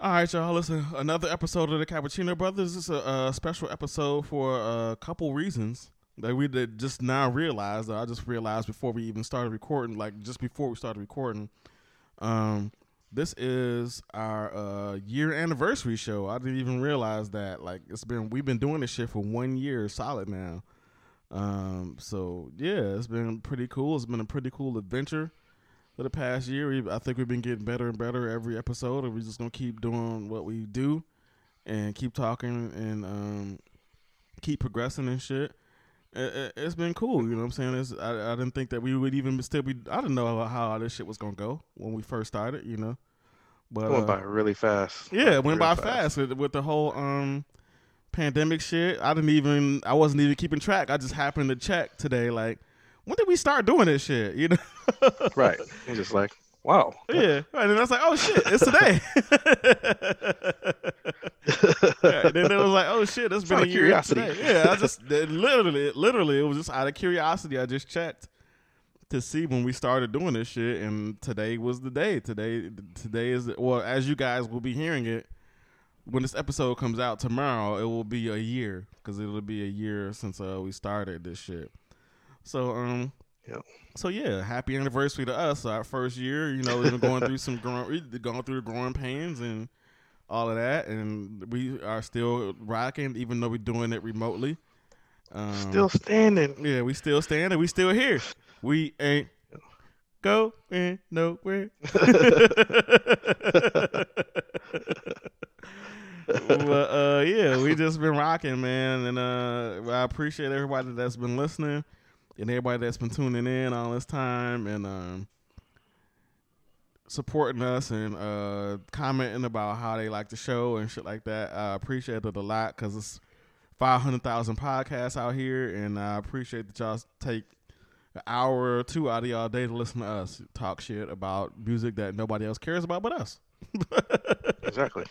All right, y'all. Listen, another episode of the Cappuccino Brothers. This is a, a special episode for a couple reasons that we did just now realized. I just realized before we even started recording, like just before we started recording. Um, this is our uh, year anniversary show. I didn't even realize that. Like it's been we've been doing this shit for one year solid now. Um, so yeah, it's been pretty cool. It's been a pretty cool adventure for the past year. We, I think we've been getting better and better every episode, and we're just gonna keep doing what we do and keep talking and um, keep progressing and shit. It, has been cool, you know what I'm saying? It's, I, I didn't think that we would even still be. I didn't know how all this shit was gonna go when we first started, you know. But it went uh, by really fast. Yeah, it went by fast, fast with, with the whole um pandemic shit. I didn't even. I wasn't even keeping track. I just happened to check today, like when did we start doing this shit? You know, right? It's just like, wow. Yeah, right. and I was like, oh shit, it's today. yeah, and then it was like, oh shit, it's been a year curiosity. today. Yeah, I just literally, literally, it was just out of curiosity. I just checked to see when we started doing this shit, and today was the day. Today, today is well, as you guys will be hearing it when this episode comes out tomorrow. It will be a year because it'll be a year since uh, we started this shit. So um yeah. So yeah, happy anniversary to us. Our first year, you know, we've been going through some growing, going through the growing pains and all of that, and we are still rocking, even though we're doing it remotely. Um, still standing. Yeah, we still standing. We still here. We ain't going nowhere. but uh, yeah, we just been rocking, man, and uh, I appreciate everybody that's been listening and everybody that's been tuning in all this time and um, supporting us and uh, commenting about how they like the show and shit like that. I appreciate it a lot because it's 500,000 podcasts out here, and I appreciate that y'all take an hour or two out of y'all day to listen to us talk shit about music that nobody else cares about but us. exactly.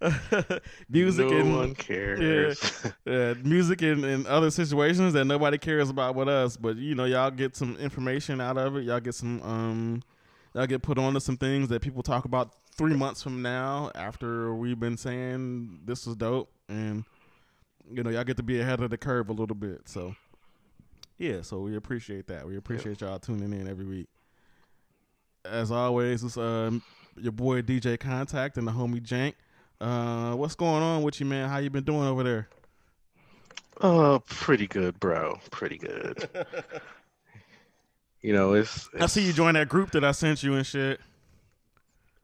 music no and one cares. Yeah, yeah music in, in other situations that nobody cares about with us. But you know, y'all get some information out of it. Y'all get some um, y'all get put onto some things that people talk about three months from now after we've been saying this is dope, and you know, y'all get to be ahead of the curve a little bit. So yeah, so we appreciate that. We appreciate y'all tuning in every week. As always, it's um your boy DJ Contact and the homie Jank. Uh, what's going on with you, man? How you been doing over there? Oh, pretty good, bro. Pretty good. you know, it's, it's, I see you join that group that I sent you and shit.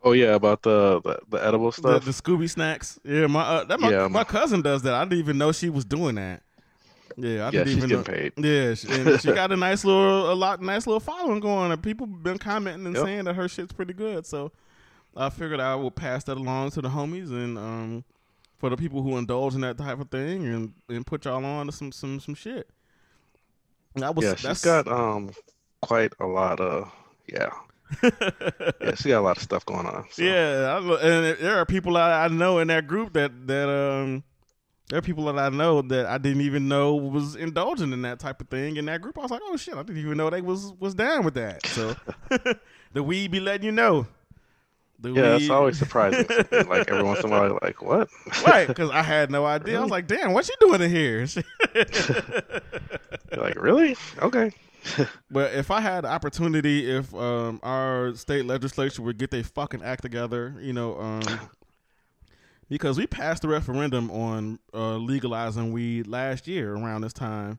Oh yeah, about the the, the edible stuff, the, the, Scooby snacks. Yeah, my uh, that my, yeah, my cousin does that. I didn't even know she was doing that. Yeah, I yeah, didn't even know. paid. Yeah, she, and she got a nice little a lot nice little following going, and people been commenting and yep. saying that her shit's pretty good. So I figured I would pass that along to the homies and um, for the people who indulge in that type of thing and, and put y'all on to some some some shit. That was yeah, she's that's... got um quite a lot of yeah. yeah, she got a lot of stuff going on. So. Yeah, I, and there are people I, I know in that group that that um there are people that I know that I didn't even know was indulging in that type of thing in that group. I was like, oh shit, I didn't even know they was was down with that. So the weed be letting you know. Yeah, it's always surprising. like every once in a while, like what? right, because I had no idea. Really? I was like, "Damn, what you doing in here?" like, really? Okay. but if I had the opportunity, if um, our state legislature would get their fucking act together, you know, um, because we passed the referendum on uh, legalizing weed last year around this time.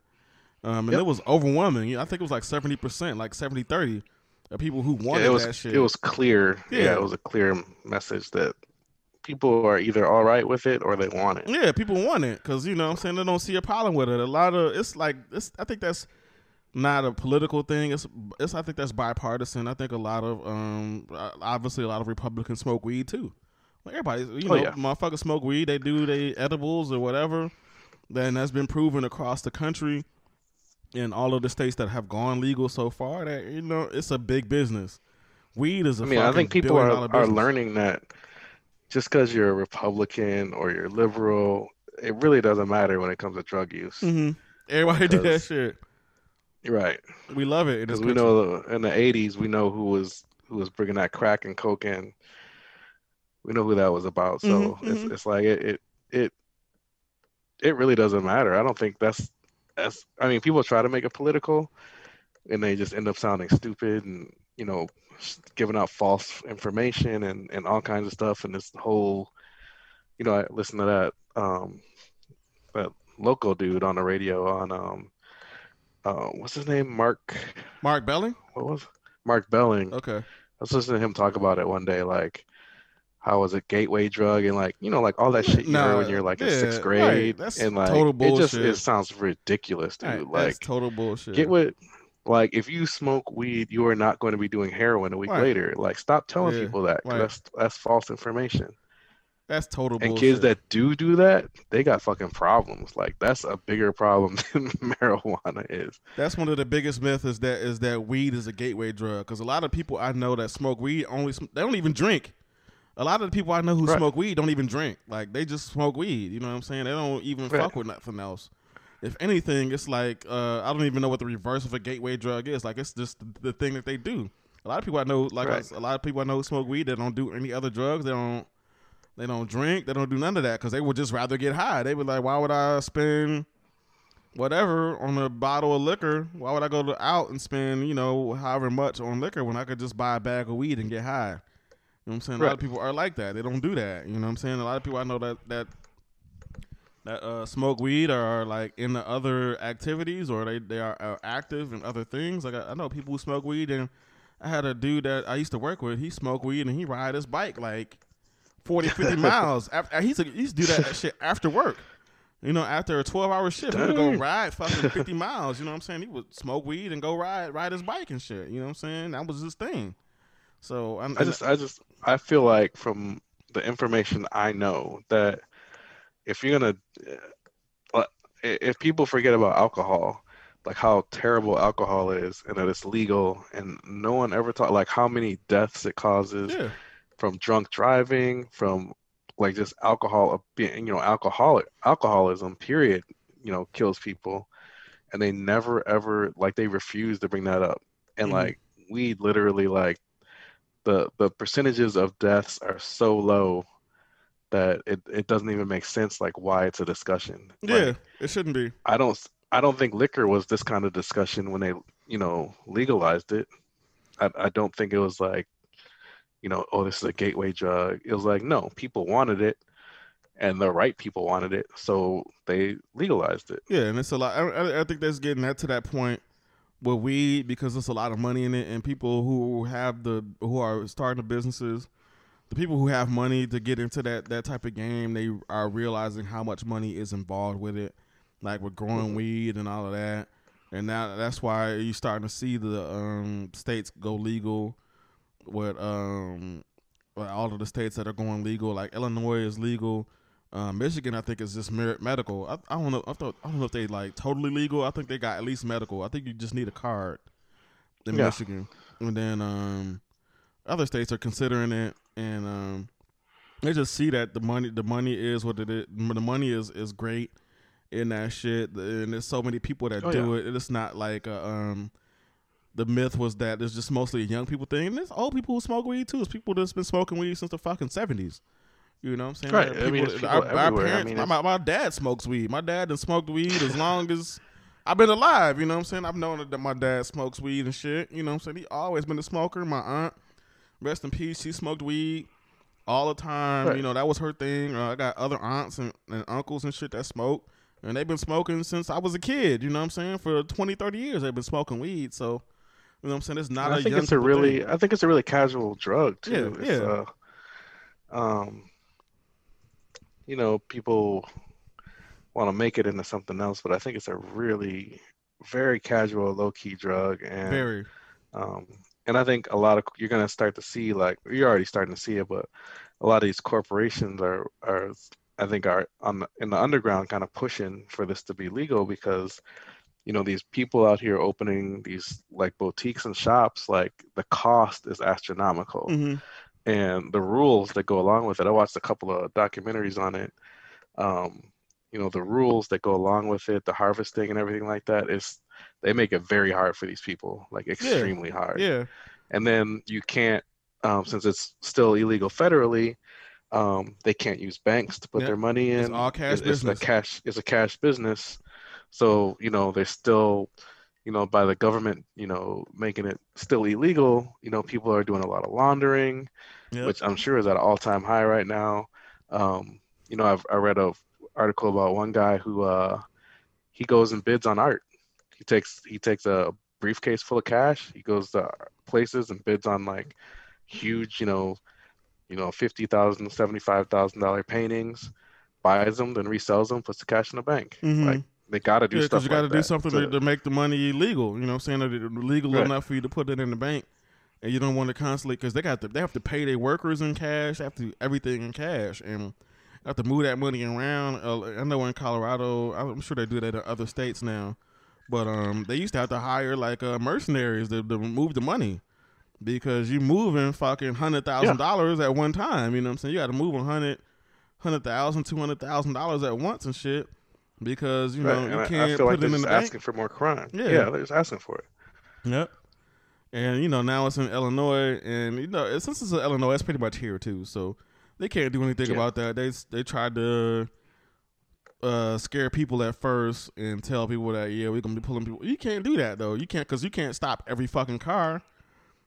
Um, and yep. it was overwhelming. I think it was like 70%, like 70 30. Uh, people who wanted yeah, it was, that shit. It was clear. Yeah. yeah. it was a clear message that people are either all right with it or they want it. Yeah, people want it because you know I'm saying they don't see a problem with it. A lot of it's like it's. I think that's not a political thing. It's it's. I think that's bipartisan. I think a lot of um uh, obviously a lot of Republicans smoke weed too. Everybody's you oh, know oh, yeah. motherfuckers smoke weed. They do they edibles or whatever. Then that's been proven across the country in all of the states that have gone legal so far that you know it's a big business. Weed is a I mean, I think people are, are learning that just because you're a Republican or you're liberal, it really doesn't matter when it comes to drug use. Mm-hmm. Everybody do that shit. Right. We love it because we know in the '80s we know who was who was bringing that crack and coke in, we know who that was about. So mm-hmm, it's mm-hmm. it's like it, it it it really doesn't matter. I don't think that's that's. I mean, people try to make it political, and they just end up sounding stupid and you know giving out false information and and all kinds of stuff. And this whole, you know, I listened to that um that local dude on the radio on um uh what's his name Mark Mark Belling. What was Mark Belling? Okay. I was listening to him talk about it one day, like how was a gateway drug and like you know like all that shit you nah, heard when you're like yeah, in sixth grade right. and like total bullshit. it just it sounds ridiculous dude right, like total bullshit get what like if you smoke weed you are not going to be doing heroin a week right. later like stop telling yeah, people that that's that's false information that's total and bullshit. kids that do do that they got fucking problems like that's a bigger problem than marijuana is that's one of the biggest myths is that is that weed is a gateway drug because a lot of people i know that smoke weed only they don't even drink a lot of the people I know who right. smoke weed don't even drink. Like they just smoke weed. You know what I'm saying? They don't even right. fuck with nothing else. If anything, it's like uh, I don't even know what the reverse of a gateway drug is. Like it's just the, thing that they do. A lot of people I know, like right. I, a lot of people I know who smoke weed. They don't do any other drugs. They don't. They don't drink. They don't do none of that because they would just rather get high. They would like, why would I spend whatever on a bottle of liquor? Why would I go to, out and spend you know however much on liquor when I could just buy a bag of weed and get high? You know what I'm saying? Right. A lot of people are like that. They don't do that. You know what I'm saying? A lot of people I know that that that uh, smoke weed or are like in the other activities or they they are, are active in other things. Like I, I, know people who smoke weed, and I had a dude that I used to work with. He smoked weed and he ride his bike like 40, 50 miles. After he's a, he used to do that shit after work. You know, after a twelve hour shift, he would go ride fucking fifty miles. You know what I'm saying? He would smoke weed and go ride ride his bike and shit. You know what I'm saying? That was his thing. So I'm, I just, I just, I feel like from the information I know that if you're gonna, uh, if people forget about alcohol, like how terrible alcohol is, and that it's legal, and no one ever talk like how many deaths it causes yeah. from drunk driving, from like just alcohol, being you know, alcoholic alcoholism. Period. You know, kills people, and they never ever like they refuse to bring that up, and mm-hmm. like weed literally like the the percentages of deaths are so low that it, it doesn't even make sense like why it's a discussion. Yeah, like, it shouldn't be. I don't I don't think liquor was this kind of discussion when they, you know, legalized it. I I don't think it was like, you know, oh this is a gateway drug. It was like, no, people wanted it and the right people wanted it, so they legalized it. Yeah, and it's a lot. I, I think that's getting that to that point with weed because there's a lot of money in it, and people who have the who are starting the businesses, the people who have money to get into that that type of game, they are realizing how much money is involved with it, like with growing mm-hmm. weed and all of that. And now that's why you're starting to see the um, states go legal with um, all of the states that are going legal. Like Illinois is legal. Uh, Michigan, I think, is just medical. I, I, don't know. I, thought, I don't know if they like totally legal. I think they got at least medical. I think you just need a card in yeah. Michigan, and then um, other states are considering it, and um, they just see that the money, the money is what it is. The money is is great in that shit, and there's so many people that oh, do yeah. it. It's not like a, um, the myth was that it's just mostly a young people thing. And there's old people who smoke weed too. It's people that's been smoking weed since the fucking seventies. You know what I'm saying? Right. People, I mean, our, our, parents, I mean, my, my dad smokes weed. My dad has smoked weed as long as I've been alive. You know what I'm saying? I've known that my dad smokes weed and shit. You know what I'm saying? He always been a smoker. My aunt, rest in peace, she smoked weed all the time. Right. You know, that was her thing. Uh, I got other aunts and, and uncles and shit that smoke. And they've been smoking since I was a kid. You know what I'm saying? For 20, 30 years, they've been smoking weed. So, you know what I'm saying? It's not I a think it's a really, thing. I think it's a really casual drug too. Yeah, yeah. Uh, um, you know, people want to make it into something else, but I think it's a really very casual, low key drug, and very. Um, and I think a lot of you're gonna start to see like you're already starting to see it, but a lot of these corporations are are I think are on the, in the underground kind of pushing for this to be legal because you know these people out here opening these like boutiques and shops like the cost is astronomical mm-hmm and the rules that go along with it. I watched a couple of documentaries on it. Um, you know, the rules that go along with it, the harvesting and everything like that is they make it very hard for these people, like extremely yeah. hard. Yeah. And then you can't, um, since it's still illegal federally, Um, they can't use banks to put their money in. It's all cash It's, it's a cash. It's a cash business. So you know they're still, you know, by the government, you know, making it still illegal. You know, people are doing a lot of laundering, Yep. which I'm sure is at an all-time high right now. Um, you know, I've I read a article about one guy who uh, he goes and bids on art. He takes he takes a briefcase full of cash. He goes to places and bids on like huge, you know, you know, fifty thousand, seventy-five thousand dollar paintings, buys them, then resells them, puts the cash in the bank. Mhm. Like they got to do Yeah, stuff because you got to do something to- make the money legal. You know what I'm saying? That legal Right. enough for you to put it in the bank, and you don't want to constantly because they got to they have to pay their workers in cash, they have to do everything in cash, and have to move that money around. Uh, I know in Colorado, I'm sure they do that in other states now, but um, they used to have to hire like uh, mercenaries to, to move the money. Because you're moving fucking hundred thousand dollars at one time, you know what I'm saying? You got to move a hundred, hundred thousand, two hundred thousand dollars at once and shit. Because you Right, know and you I, I can't feel put like they're in the bank. asking for more crime. Yeah. Yeah, they're just asking for it. Yep. And you know now it's in Illinois, and you know since it's in Illinois, it's pretty much here too. So they can't do anything Yeah. about that. They they tried to uh, scare people at first and tell people that yeah we're gonna be pulling people. You can't do that though. You can't because you can't stop every fucking car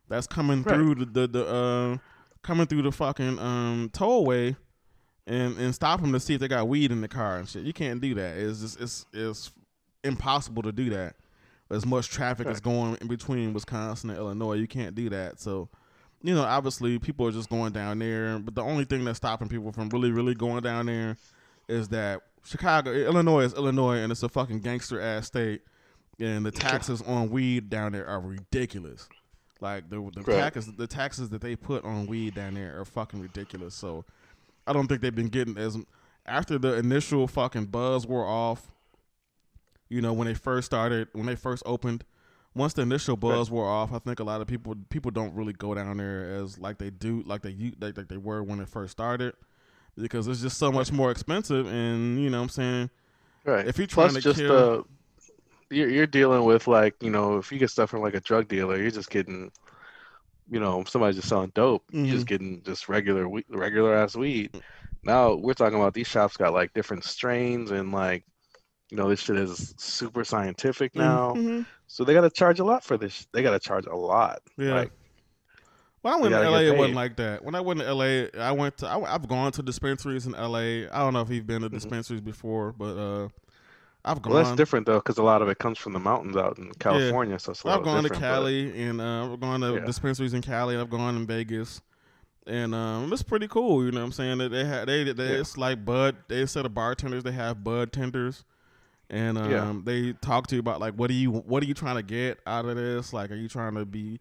that's coming Right. through the the, the uh, coming through the fucking um, tollway and and stop them to see if they got weed in the car and shit. You can't do that. It's just it's it's impossible to do that. As much traffic is going in between Wisconsin and Illinois, you can't do that. So, you know, obviously people are just going down there. But the only thing that's stopping people from really, really going down there is that Chicago, Illinois is Illinois, and it's a fucking gangster ass state, and the taxes on weed down there are ridiculous. Like the the Right. taxes the taxes that they put on weed down there are fucking ridiculous. So I don't think they've been getting as after the initial fucking buzz wore off. You know when they first started, when they first opened, once the initial buzz wore off, I think a lot of people people don't really go down there as like they do like they like, like they were when it first started because it's just so much more expensive and you know what I'm saying Right. If you're Plus, trying to just kill- uh, you're you're dealing with like you know if you get stuff from like a drug dealer, you're just getting, you know, somebody's just selling dope. You're just getting just regular we- regular ass weed. Now we're talking about these shops got like different strains and like, you know, this shit is super scientific now. Mhm. So they got to charge a lot for this. They got to charge a lot. Yeah. Like, Well, I went to LA. It wasn't like that. When I went to LA, I went to. I, have gone to dispensaries in LA. I don't know if you've been to Mhm. dispensaries before, but uh, I've gone. well, that's different though, because a lot of it comes from the mountains out in California. So it's a I've gone to different, but- Cali and uh, I've gone to Yeah. dispensaries in Cali. and I've gone in Vegas, and um, it's pretty cool. You know what I'm saying? That they have they, they Yeah. it's like bud. They instead of bartenders, they have bud tenders, and um, Yeah. they talk to you about like what are you what are you trying to get out of this? Like, are you trying to be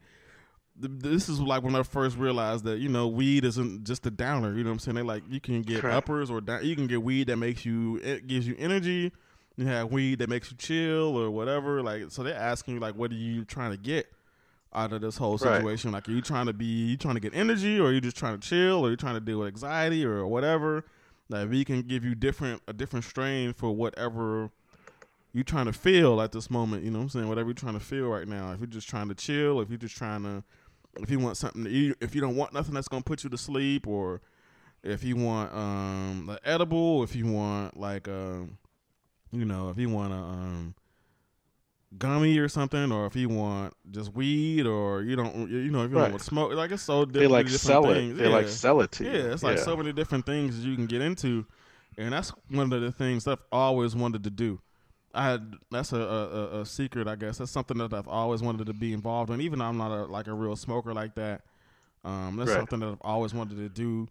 this is like when I first realized that you know weed isn't just a downer. You know what I'm saying? They like you can get Correct. uppers or down, you can get weed that makes you it gives you energy. You have weed that makes you chill or whatever. Like so, they're asking you like, what are you trying to get out of this whole Right. situation? Like, are you trying to be you trying to get energy, or are you just trying to chill, or are you trying to deal with anxiety or whatever? Like, we can give you different a different strain for whatever you're trying to feel at this moment. You know what I'm saying? Whatever you're trying to feel right now. If you're just trying to chill, if you're just trying to, if you want something to eat, if you don't want nothing that's gonna put you to sleep, or if you want um an edible, if you want like um you know if you want a um gummy or something, or if you want just weed, or you don't you know if you Right. don't want to smoke, like it's so different. They like different sell things. it. They like Yeah. sell it to you. Yeah, it's like so many different things you can get into, and that's one of the things I've always wanted to do. I had that's a, a, a- a secret, I guess. That's something that I've always wanted to be involved in, even though I'm not a, like a real smoker like that. Um, that's Right. something that I've always wanted to do,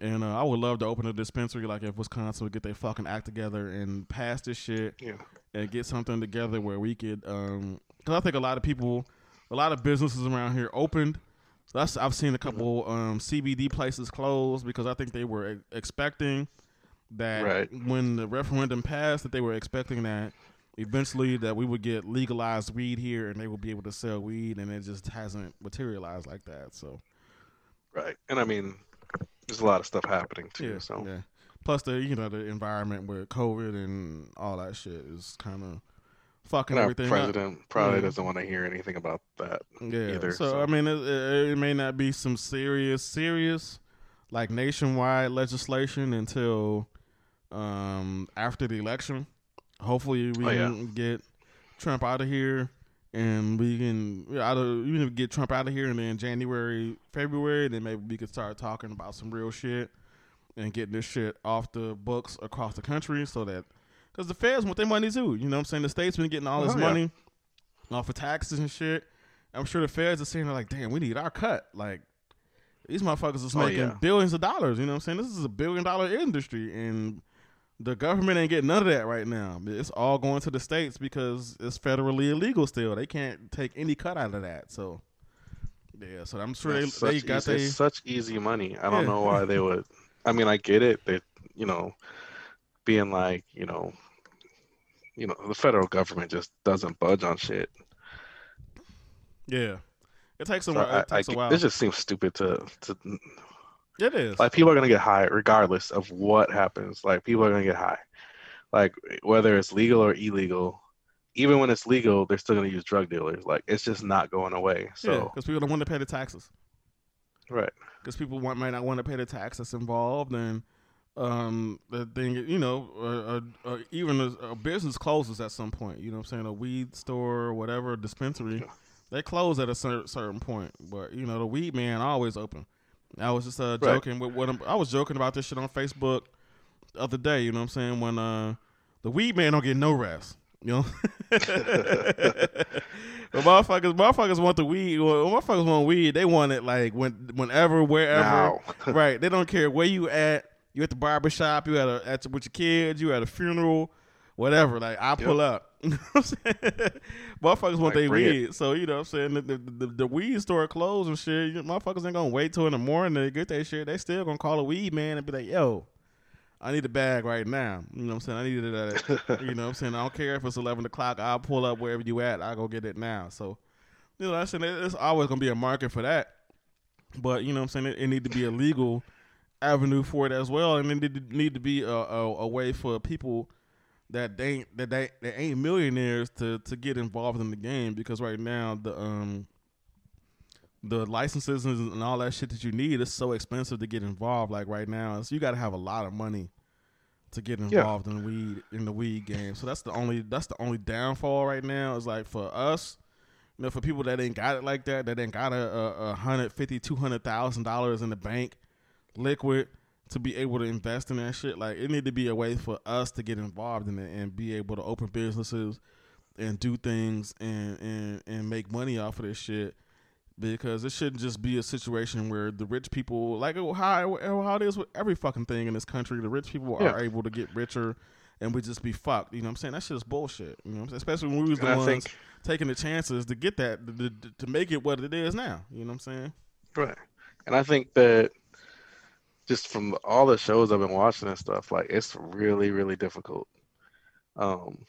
and uh, I would love to open a dispensary like if Wisconsin would get their fucking act together and pass this shit Yeah. and get something together where we could um 'cause I think a lot of people a lot of businesses around here opened that's I've seen a couple um CBD places close because I think they were expecting that Right. when the referendum passed that they were expecting that eventually that we would get legalized weed here and they would be able to sell weed and it just hasn't materialized like that so Right. And I mean, there's a lot of stuff happening too. yeah so yeah plus the you know the environment with COVID and all that shit is kind of fucking our everything up. president probably Yeah. doesn't want to hear anything about that. Yeah. either, so, so. I mean, it, it, it may not be some serious, serious like nationwide legislation until um, after the election. Hopefully, we Oh, yeah. can get Trump out of here, and we can yeah, out of even if we get Trump out of here, and then January, February, then maybe we could start talking about some real shit and getting this shit off the books across the country, so that because the feds want their money too. You know what I'm saying? The states been getting all this Oh, yeah. money off of taxes and shit. I'm sure the feds are saying like, damn, we need our cut. Like these motherfuckers is Oh, making yeah. billions of dollars. You know what I'm saying? This is a billion dollar industry, and the government ain't getting none of that right now. It's all going to the states because it's federally illegal still. They can't take any cut out of that. So yeah, so I'm sure they, It's they such got easy, they it's such easy money. I don't Yeah. know why they would. I mean, I get it. That you know, being like you know, you know, the federal government just doesn't budge on shit. yeah. It takes a So while. It I takes a while. this just seems stupid to to it is. like people are gonna get high regardless of what happens. Like people are gonna get high, like whether it's legal or illegal. Even when it's legal, they're still gonna use drug dealers. Like it's just not going away. So because people don't want to pay the taxes. right, because people want, might not want to pay the tax that's involved, and um, the thing, you know, uh, uh, uh, even a, a business closes at some point. You know what I'm saying? A weed store, or whatever, dispensary, they close at a cer- certain point. But you know, the weed man always open. I was just uh, Right. joking with what I'm, I was joking about this shit on Facebook the other day. You know what I'm saying? When uh, the weed man don't get no rest. You know, but motherfuckers, motherfuckers want the weed. When motherfuckers want weed. They want it like when, whenever, wherever. right. They don't care where you at. You at the barber shop. You at a, at with your kids. You at a funeral. Whatever. Like I pull up. You know what I'm saying? motherfuckers want Like, their bring it. weed. So you know what I'm saying. The, the, the, the weed store closed and shit. You, motherfuckers ain't gonna wait till in the morning to get their shit. They still gonna call a weed man and be like, "Yo, I need a bag right now." You know what I'm saying? I need it at you know what I'm saying? I don't care if it's 11 o'clock. I'll pull up wherever you at. I'll go get it now. So, you know, I'm saying there's always going to be a market for that. But, you know what I'm saying? It, it need to be a legal avenue for it as well. And it need to, need to be a, a, a way for people that they ain't, that they, that ain't millionaires to, to get involved in the game. Because right now, the, um, the licenses and all that shit that you need is so expensive to get involved. Like right now, so you got to have a lot of money to get Yeah. involved in weed in the weed game. So that's the only that's the only downfall right now. Is like for us, you know, for people that ain't got it like that, that ain't got a, a, a hundred fifty, two hundred thousand dollars in the bank, liquid to be able to invest in that shit. Like it need to be a way for us to get involved in it and be able to open businesses and do things and and and make money off of this shit. Because it shouldn't just be a situation where the rich people, like oh, how oh, how it is with every fucking thing in this country, the rich people Yeah. are able to get richer, and we just be fucked. You know what I'm saying? That shit is bullshit. You know, what I'm especially when we was the and ones think taking the chances to get that to, to, to make it what it is now. You know what I'm saying? Right. And I think that just from all the shows I've been watching and stuff, like it's really, really difficult. Um,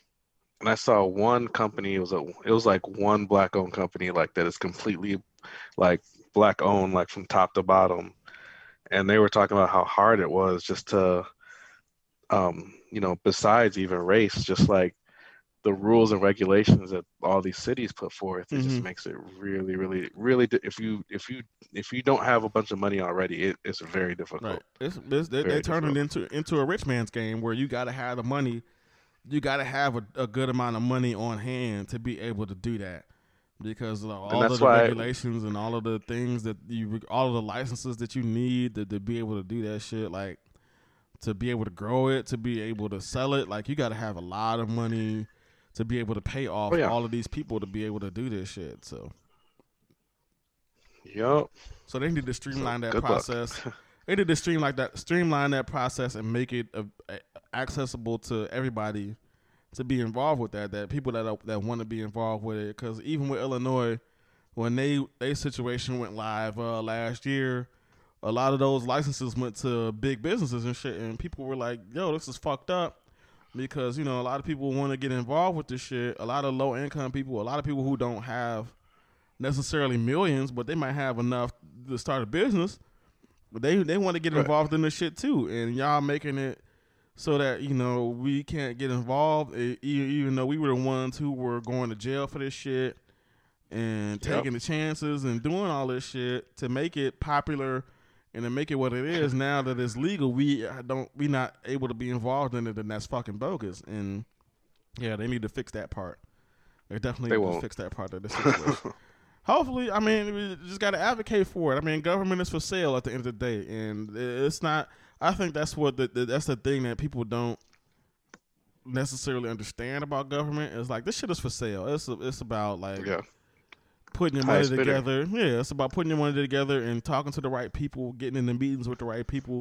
and I saw one company, it was a it was like one black owned company like that is completely like black owned, like from top to bottom. And they were talking about how hard it was just to um, you know, besides even race, just like the rules and regulations that all these cities put forth, it Mhm. just makes it really, really, really. If you if you if you don't have a bunch of money already, it, it's very difficult. Right. It's, it's, they, turn it into into a rich man's game where you got to have the money. You got to have a, a good amount of money on hand to be able to do that, because of all of the regulations and all of the things that you, all of the licenses that you need to, to be able to do that shit, like to be able to grow it, to be able to sell it, like you got to have a lot of money to be able to pay off Oh, yeah. all of these people to be able to do this shit. So, yep. so they need to streamline that good process. they need to streamline that streamline that process and make it uh, uh, accessible to everybody to be involved with that. That people that are, that want to be involved with it. Because even with Illinois, when they they situation went live uh, last year, a lot of those licenses went to big businesses and shit, and people were like, "Yo, this is fucked up." Because you know a lot of people want to get involved with this shit. A lot of low income people, a lot of people who don't have necessarily millions, but they might have enough to start a business. But they they want to get Right. involved in this shit too, and y'all making it so that you know we can't get involved, even though we were the ones who were going to jail for this shit and Yep. taking the chances and doing all this shit to make it popular and to make it what it is now that it's legal, we uh, don't we not able to be involved in it, and that's fucking bogus. And yeah, they need to fix that part. They definitely They need to won't. fix that part of the situation. Hopefully, I mean, we just got to advocate for it. I mean, government is for sale at the end of the day, and it's not. I think that's what the, the that's the thing that people don't necessarily understand about government. Is like this shit is for sale. It's it's about like yeah. Putting your money together. Yeah, it's about putting your money together and talking to the right people, getting in the meetings with the right people,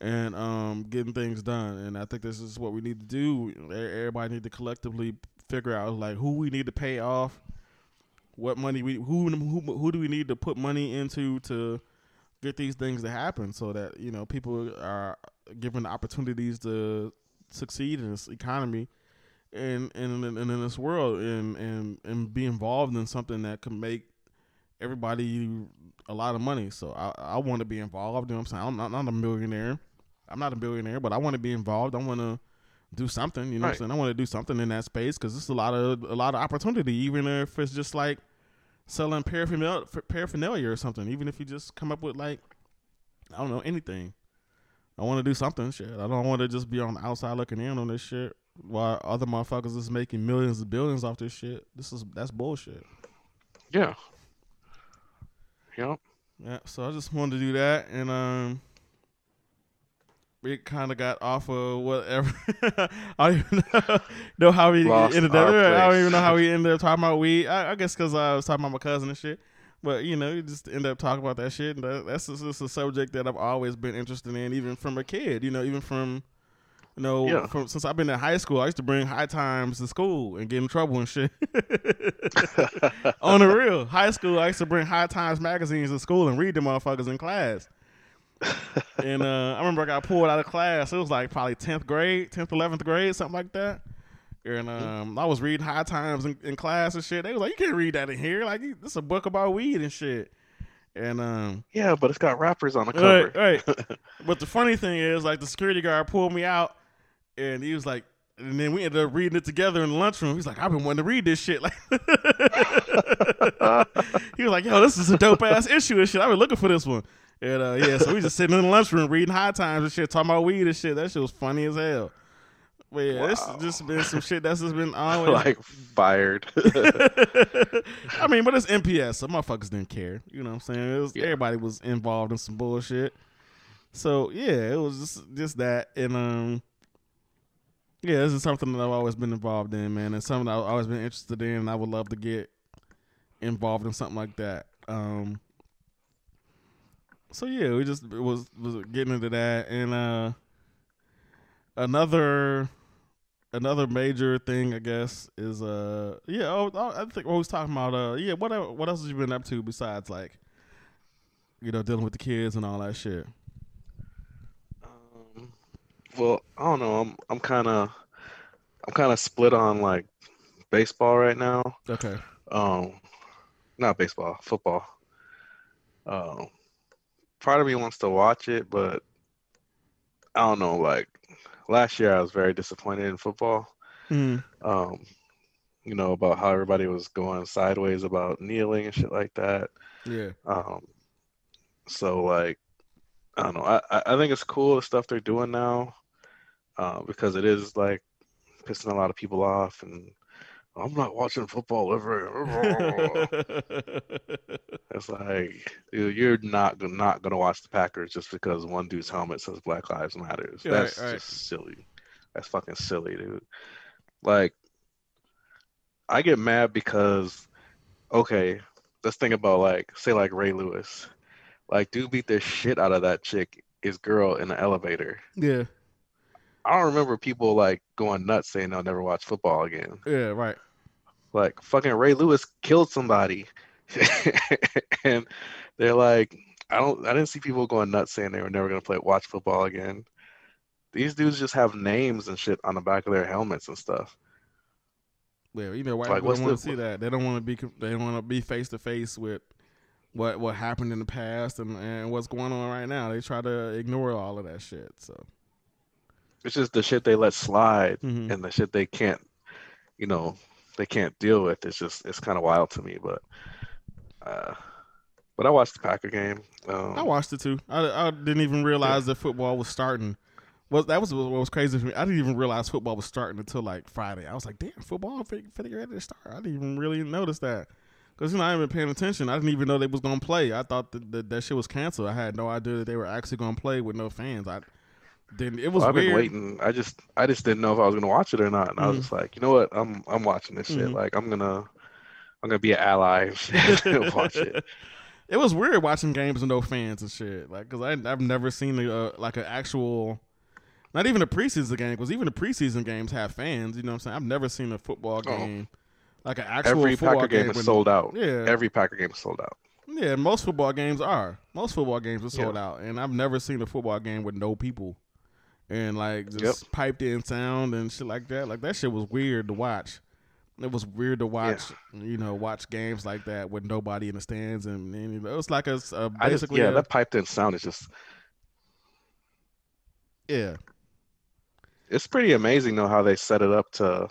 and um, getting things done. And I think this is what we need to do. Everybody need to collectively figure out like who we need to pay off, what money we who who who do we need to put money into to get these things to happen, so that you know people are given the opportunities to succeed in this economy and and, and in this world and, and and be involved in something that can make everybody a lot of money. So I, I want to be involved. You know what I'm saying? I'm not, not a millionaire. I'm not a billionaire, but I want to be involved. I want to do something. You know what I'm saying? I want to do something in that space because it's a lot of a lot of opportunity. Even if it's just like selling paraphernalia, paraphernalia or something. Even if you just come up with like I don't know anything. I want to do something. Shit. I don't want to just be on the outside looking in on this shit while other motherfuckers is making millions and billions off this shit. This is that's bullshit. Yeah. Yep. Yeah, so I just wanted to do that, and um, we kind of got off of whatever. I don't even know, know how we Lost ended up. our I don't even know how we ended up talking about weed. I, I guess because I was talking about my cousin and shit. But you know, you just end up talking about that shit, and that, that's just, just a subject that I've always been interested in, even from a kid. You know, even from you know, Yeah. from since I've been in high school, I used to bring high times to school and get in trouble and shit. On the real, high school, I used to bring High Times magazines to school and read them motherfuckers in class. and uh, I remember I got pulled out of class. It was like probably tenth grade, tenth, eleventh grade, something like that. And um, I was reading High Times in, in class and shit. They was like, "You can't read that in here. Like, this is a book about weed and shit." And um, yeah, but it's got rappers on the cover. Right, right. but the funny thing is, like, the security guard pulled me out, and he was like, and then we ended up reading it together in the lunchroom. He's like, I've been wanting to read this shit. Like, he was like, Yo, this is a dope ass issue and shit. I've been looking for this one. And uh, yeah, so we just sitting in the lunchroom reading High Times and shit, talking about weed and shit. That shit was funny as hell. But yeah, this Wow. has just been some shit that's just been always like fired. I mean, but it's MPS, so motherfuckers didn't care. You know what I'm saying? It was, Yeah. Everybody was involved in some bullshit. So yeah, it was just just that, and um, yeah, this is something that I've always been involved in, man, and something I've always been interested in. and I would love to get involved in something like that. Um, so yeah, we just was was getting into that, and uh, another another major thing, I guess, is uh, yeah. Oh, oh, I think what was talking about. Uh, yeah. What what else have you been up to besides like, you know, dealing with the kids and all that shit? Well, I don't know. I'm I'm kind of I'm kind of split on like baseball right now. Okay. Um, not baseball, football. Um, part of me wants to watch it, but I don't know. Like last year, I was very disappointed in football. Mm. Um, you know about how everybody was going sideways about kneeling and shit like that. Yeah. Um, so like, I don't know. I I think it's cool the stuff they're doing now, uh, because it is like pissing a lot of people off, and I'm not watching football ever. It's like, dude, you're not not gonna watch the Packers just because one dude's helmet says Black Lives Matters. Right, That's right. just silly. That's fucking silly, dude. Like, I get mad because, okay, let's think about like, say like Ray Lewis, like, dude beat the shit out of that chick, his girl in the elevator. yeah. I don't remember people like going nuts saying they'll never watch football again. Yeah. Right. Like fucking Ray Lewis killed somebody, and they're like, I don't, I didn't see people going nuts saying they were never gonna play watch football again. These dudes just have names and shit on the back of their helmets and stuff. Yeah. You know, white Like, people don't want to see that. They don't want to be. They don't want to be face to face with what what happened in the past and and what's going on right now. They try to ignore all of that shit. So. It's just the shit they let slide Mhm. and the shit they can't, you know, they can't deal with. It's just, it's kind of wild to me. But, uh, But I watched the Packer game. Um, I watched it too. I, I didn't even realize that football was starting. Well, that was what was crazy for me. I didn't even realize football was starting until like Friday. I was like, "Damn, football finna ready to start." I didn't even really notice that because you know I haven't been paying attention. I didn't even know they was gonna play. I thought that that, that shit was canceled. I had no idea that they were actually gonna play with no fans. I didn't. It was well, I've weird. been waiting. I just I just didn't know if I was gonna watch it or not, and I was Mhm. just like, you know what? I'm I'm watching this shit. Mhm. Like I'm gonna I'm gonna be an ally and watch it. it was weird watching games with no fans and shit. Like, cause I I've never seen a, like an actual, not even a preseason game. Cause even the preseason games have fans. You know what I'm saying? I've never seen a football Oh. game like an actual Every Packer game with- is sold out. Yeah, Every Packer game is sold out. yeah. Most football games are. Most football games are sold Yeah. out, and I've never seen a football game with no people. And like just piped in sound and shit like that. Like that shit was weird to watch. It was weird to watch, you know, watch games like that with nobody in the stands, and, and it was like a, just basically yeah, a- that piped in sound is just yeah, it's pretty amazing though how they set it up to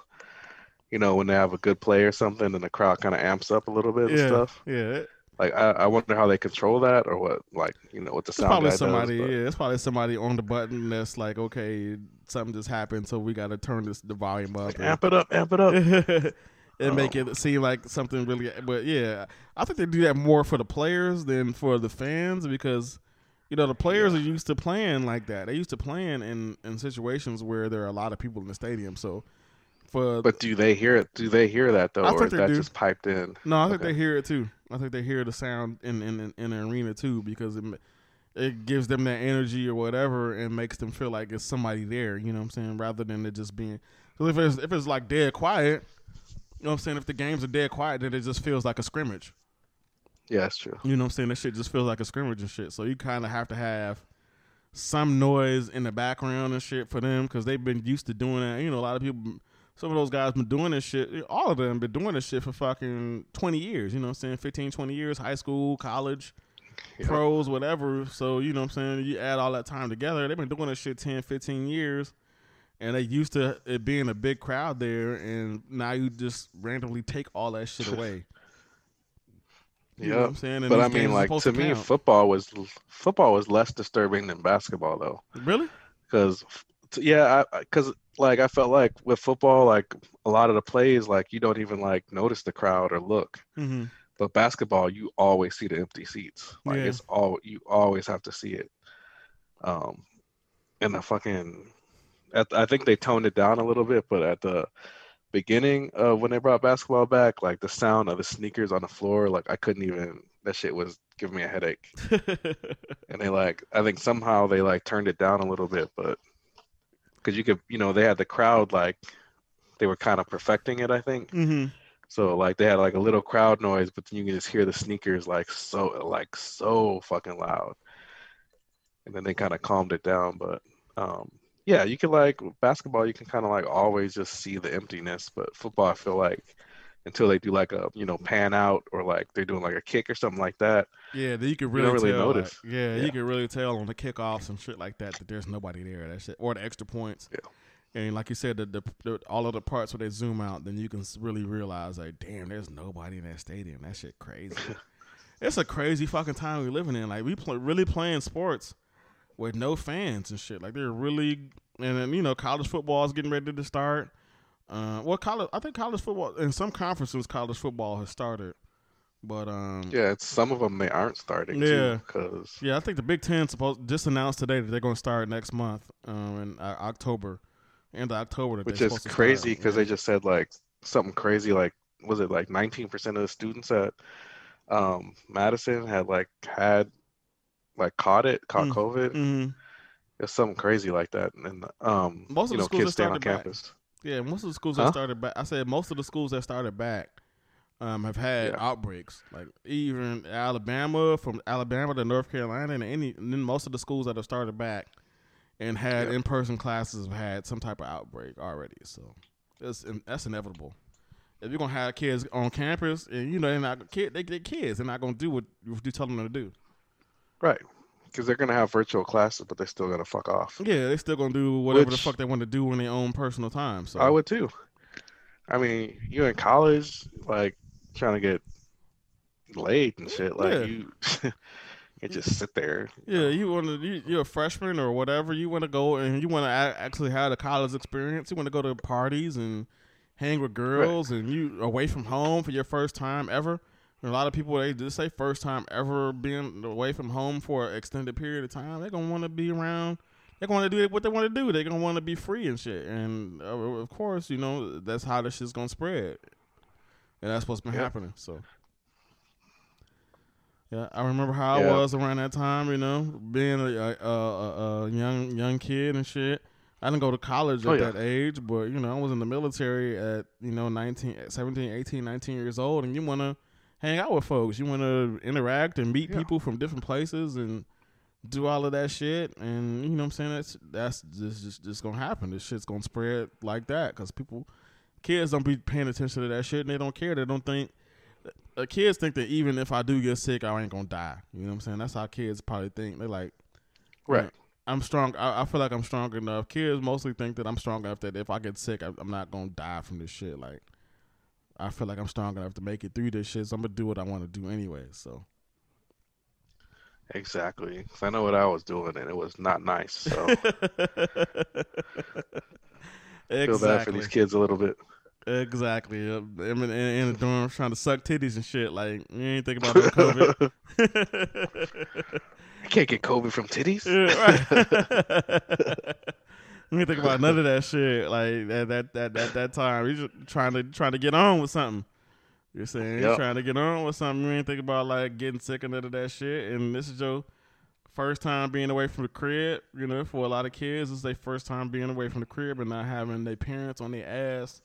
you know when they have a good play or something and the crowd kind of amps up a little bit and stuff yeah. Like I, I wonder how they control that or what like you know what the It's sound probably somebody. does Yeah, it's probably somebody on the button that's like, okay, something just happened, so we got to turn this the volume up. like, amp it up amp it up and make it oh. seem like something really. But yeah, I think they do that more for the players than for the fans because you know the players Yeah. are used to playing like that. They used to playing in in situations where there are a lot of people in the stadium. So for but do they hear it do they hear that though I or is that do. just piped in no, I think okay. they hear it too. I think they hear the sound in in in, the arena too because it it gives them that energy or whatever and makes them feel like it's somebody there. You know what I'm saying? Rather than it just being. 'cause if it's if it's like dead quiet. You know what I'm saying? If the games are dead quiet, then it just feels like a scrimmage. yeah that's true You know what I'm saying? That shit just feels like a scrimmage and shit. So you kind of have to have some noise in the background and shit for them because they've been used to doing that. You know, a lot of people, some of those guys been doing this shit. All of them been doing this shit for fucking 20 years. You know what I'm saying? 15, 20 years, high school, college, Yep. pros, whatever. So, you know what I'm saying? You add all that time together. They've been doing this shit 10, 15 years. And they used to it being a big crowd there, and now you just randomly take all that shit away. You know what yeah I'm saying? And but I mean like supposed to me football was football was less disturbing than basketball though really? because yeah because like i felt like with football like a lot of the plays like you don't even like notice the crowd or look Mm-hmm. but basketball you always see the empty seats like Yeah. it's all you always have to see it um and the fucking at, i think they toned it down a little bit but at the beginning of when they brought basketball back like the sound of the sneakers on the floor like i couldn't even that shit was giving me a headache and they like i think somehow they like turned it down a little bit but because you could you know they had the crowd like they were kind of perfecting it i think mm-hmm. so like they had like a little crowd noise but then you can just hear the sneakers like so like so fucking loud and then they kind of calmed it down but um yeah you can like basketball you can kind of like always just see the emptiness but football i feel like until they do like a you know pan out or like they're doing like a kick or something like that Yeah, then you can really, don't really tell. like- notice. yeah, Yeah. you can really tell on the kickoffs and shit like that that there's nobody there. That shit or the extra points. Yeah. And like you said, the, the, the all of the parts where they zoom out, then you can really realize like, damn, there's nobody in that stadium. That shit crazy. it's a crazy fucking time we're living in. Like we play, really playing sports with no fans and shit. Like they're really, and then you know, college football is getting ready to start. Uh, well, college. I think college football in some conferences, college football has started, but um, Yeah, it's some of them they aren't starting Yeah. because Yeah, I think the Big Ten supposed just announced today that they're going to start next month, um, in uh, October, end of October. Which is crazy because they just said like something crazy like was it like 19% of the students at um, Madison had like had like caught it, caught Mm. COVID. Mhm. It's something crazy like that, and um, Most of you the know, schools kids staying on back. campus. Yeah, most of the schools Huh? that started back. I said most of the schools that started back um, have had Yeah. outbreaks. Like even Alabama, from Alabama to North Carolina, and any, and then most of the schools that have started back and had Yeah. in person classes have had some type of outbreak already. So that's that's inevitable. If you're gonna have kids on campus, and you know they're not kid, they they kids, they're not gonna do what what you tell them to do. Right. Because they're gonna have virtual classes, but they're still gonna fuck off. Yeah, they still gonna do whatever the fuck they want to do in their own personal time. So I would too. I mean, you in college, like trying to get laid and shit. Like Yeah. you, you just sit there. Yeah, you want to. You, you're a freshman or whatever. You want to go and you want to actually have a college experience. You want to go to parties and hang with girls, and you away from home for your first time ever. A lot of people they just say first time ever being away from home for an extended period of time. They're gonna want to be around. They're gonna do what they want to do. They're gonna want to be free and shit. And uh, of course, you know that's how this shit's gonna spread. And that's what's been Yeah. happening. So. Yeah, I remember how I was around that time. You know, being a, a, a, a young young kid and shit. I didn't go to college at Oh, yeah. that age, but you know, I was in the military at you know 19, 17, 18, 19 years old, and you want to hang out with folks. You want to interact and meet Yeah. people from different places and do all of that shit. And you know, what I'm saying that's that's just just, just gonna happen. This shit's gonna spread like that because people, kids don't be paying attention to that shit, and they don't care. They don't think uh, kids think that even if I do get sick, I ain't gonna die. You know what I'm saying? That's how kids probably think. They're like, Right. I'm strong. I, I feel like I'm strong enough. Kids mostly think that I'm strong enough that if I get sick, I, I'm not gonna die from this shit. Like, I feel like I'm strong enough to make it through this shit. So I'm gonna do what I want to do anyway. So Exactly. 'Cause I know what I was doing, and it was not nice. So feel bad for exactly, these kids a little bit. exactly. I'm in, in, in the dorm trying to suck titties and shit. Like, you ain't think about no COVID. I can't get COVID from titties. Yeah, right. You ain't think about none of that shit. Like that that that that, that time. You just trying to trying to get on with something. You're saying you're Yep. trying to get on with something. You ain't think about like getting sick and none of that shit. And this is your first time being away from the crib. You know, for a lot of kids, it's their first time being away from the crib and not having their parents on their ass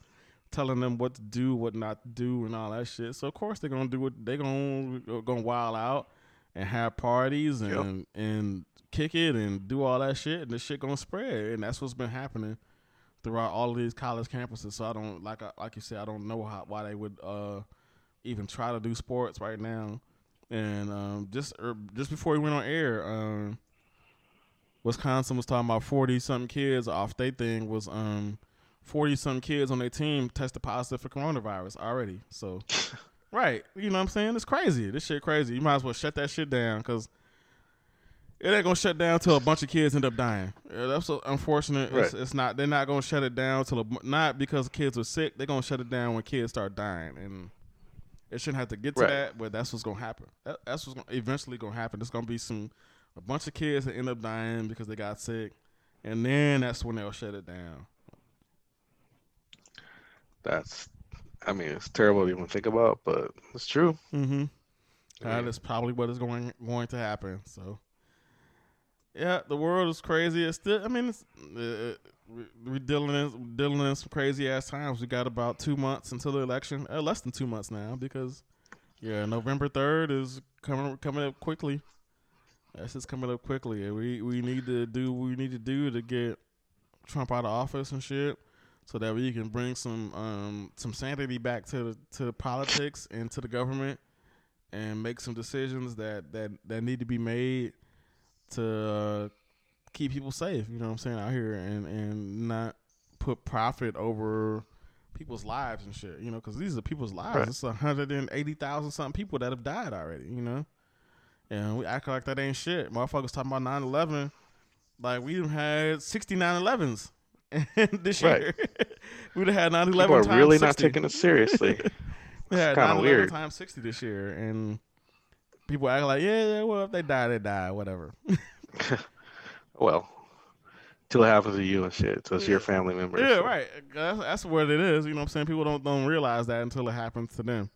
telling them what to do, what not to do, and all that shit. So of course they're gonna do what they're gonna gonna wild out and have parties and Yep. and kick it and do all that shit, and the shit gonna spread, and that's what's been happening throughout all of these college campuses. So I don't like I- like you said, I don't know how why they would uh even try to do sports right now. And um, just er, just before we went on air, um, Wisconsin was talking about forty something kids off they thing was um forty something kids on their team tested positive for coronavirus already. So right, you know what I'm saying? It's crazy. This shit crazy. You might as well shut that shit down because it ain't gonna shut down till a bunch of kids end up dying. Yeah, that's so unfortunate. It's, Right. it's not. They're not gonna shut it down till a, not because kids are sick. They're gonna shut it down when kids start dying, and it shouldn't have to get to Right. that. But that's what's gonna happen. That, that's what's gonna, eventually gonna happen. There's gonna be some a bunch of kids that end up dying because they got sick, and then that's when they'll shut it down. That's, I mean, it's terrible to even think about, but it's true. Mm-hmm. I That mean, is probably what is going going to happen. So, yeah, the world is crazy. It's still. I mean, it's, uh, we- we're dealing in dealing in some crazy ass times. We got about two months until the election. Uh, less than two months now because yeah, November third is coming coming up quickly. That's just coming up quickly. And we we need to do what we need to do to get Trump out of office and shit. So that we can bring some um, some sanity back to the, to politics and to the government, and make some decisions that that that need to be made to uh, keep people safe. You know what I'm saying out here, and and not put profit over people's lives and shit. You know, because these are people's lives. Right. It's hundred and eighty thousand something people that have died already. You know, and we act like that ain't shit. Motherfuckers talking about 9-11. Like we had 69 11s this Right. year. We'd have had 9 people 11 are times really not taking it seriously. We had kinda 9/11 weird. times 60 this year, and people act like, yeah, yeah, well, if they die, they die, whatever. well, till it happens to you and shit, to your family members. yeah, so- right. That's, that's what it is. You know what I'm saying? People don't don't realize that until it happens to them,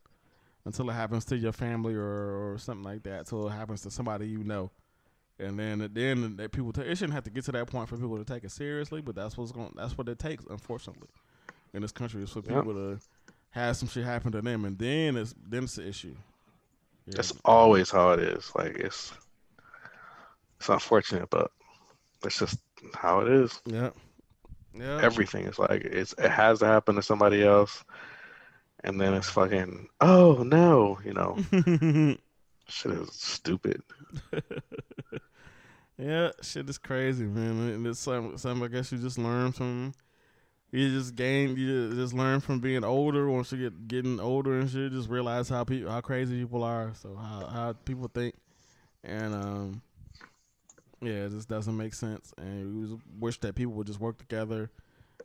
until it happens to your family or, or something like that, until it happens to somebody you know. And then, then that people ta- it shouldn't have to get to that point for people to take it seriously, but that's what's going. That's what it takes, unfortunately, in this country is for Yep. people to have some shit happen to them, and then it's then it's the issue. Yeah. That's always how it is. Like it's it's unfortunate, but it's just how it is. Yep. Yeah. Everything is like it's it has to happen to somebody else, and then it's fucking oh no, you know, shit is stupid. yeah, shit is crazy, man. And it's something, some I guess you just learn from you just gain, you just learn from being older. Once you get getting older and shit, just realize how people, how crazy people are. So how how people think, and um, yeah, it just doesn't make sense. And we wish that people would just work together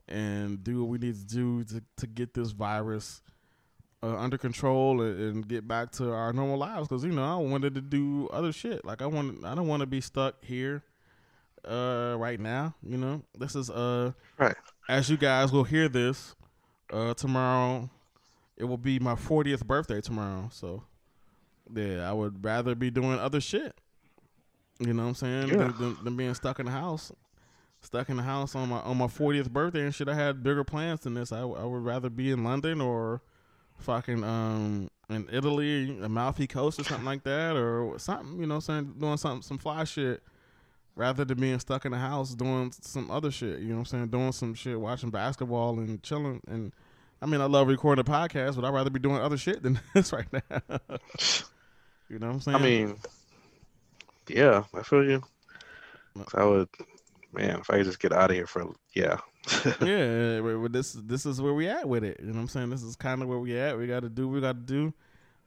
and do what we need to do to to get this virus. Uh, under control and, and, get back to our normal lives because you know I wanted to do other shit like I want I don't want to be stuck here uh right now you know this is uh right as you guys will hear this uh, tomorrow, it will be my 40th birthday tomorrow. So, yeah, I would rather be doing other shit. You know what I'm saying? Yeah. Than, than, than, being stuck in the house. Stuck in the house on my on my 40th birthday and shit. I had bigger plans than this. I, I would rather be in London or fucking um in Italy, Amalfi Coast or something like that, or something. You know, saying doing something some fly shit rather than being stuck in the house doing some other shit. You know what I'm saying? Doing some shit, watching basketball and chilling. And I mean, I love recording a podcast, but I'd rather be doing other shit than this right now. you know what I'm saying? I mean, yeah, I feel you. I would, man, if I could just get out of here for, yeah. yeah, this this is where we at with it. You know what I'm saying? This is kind of where we at. We got to do what we got to do.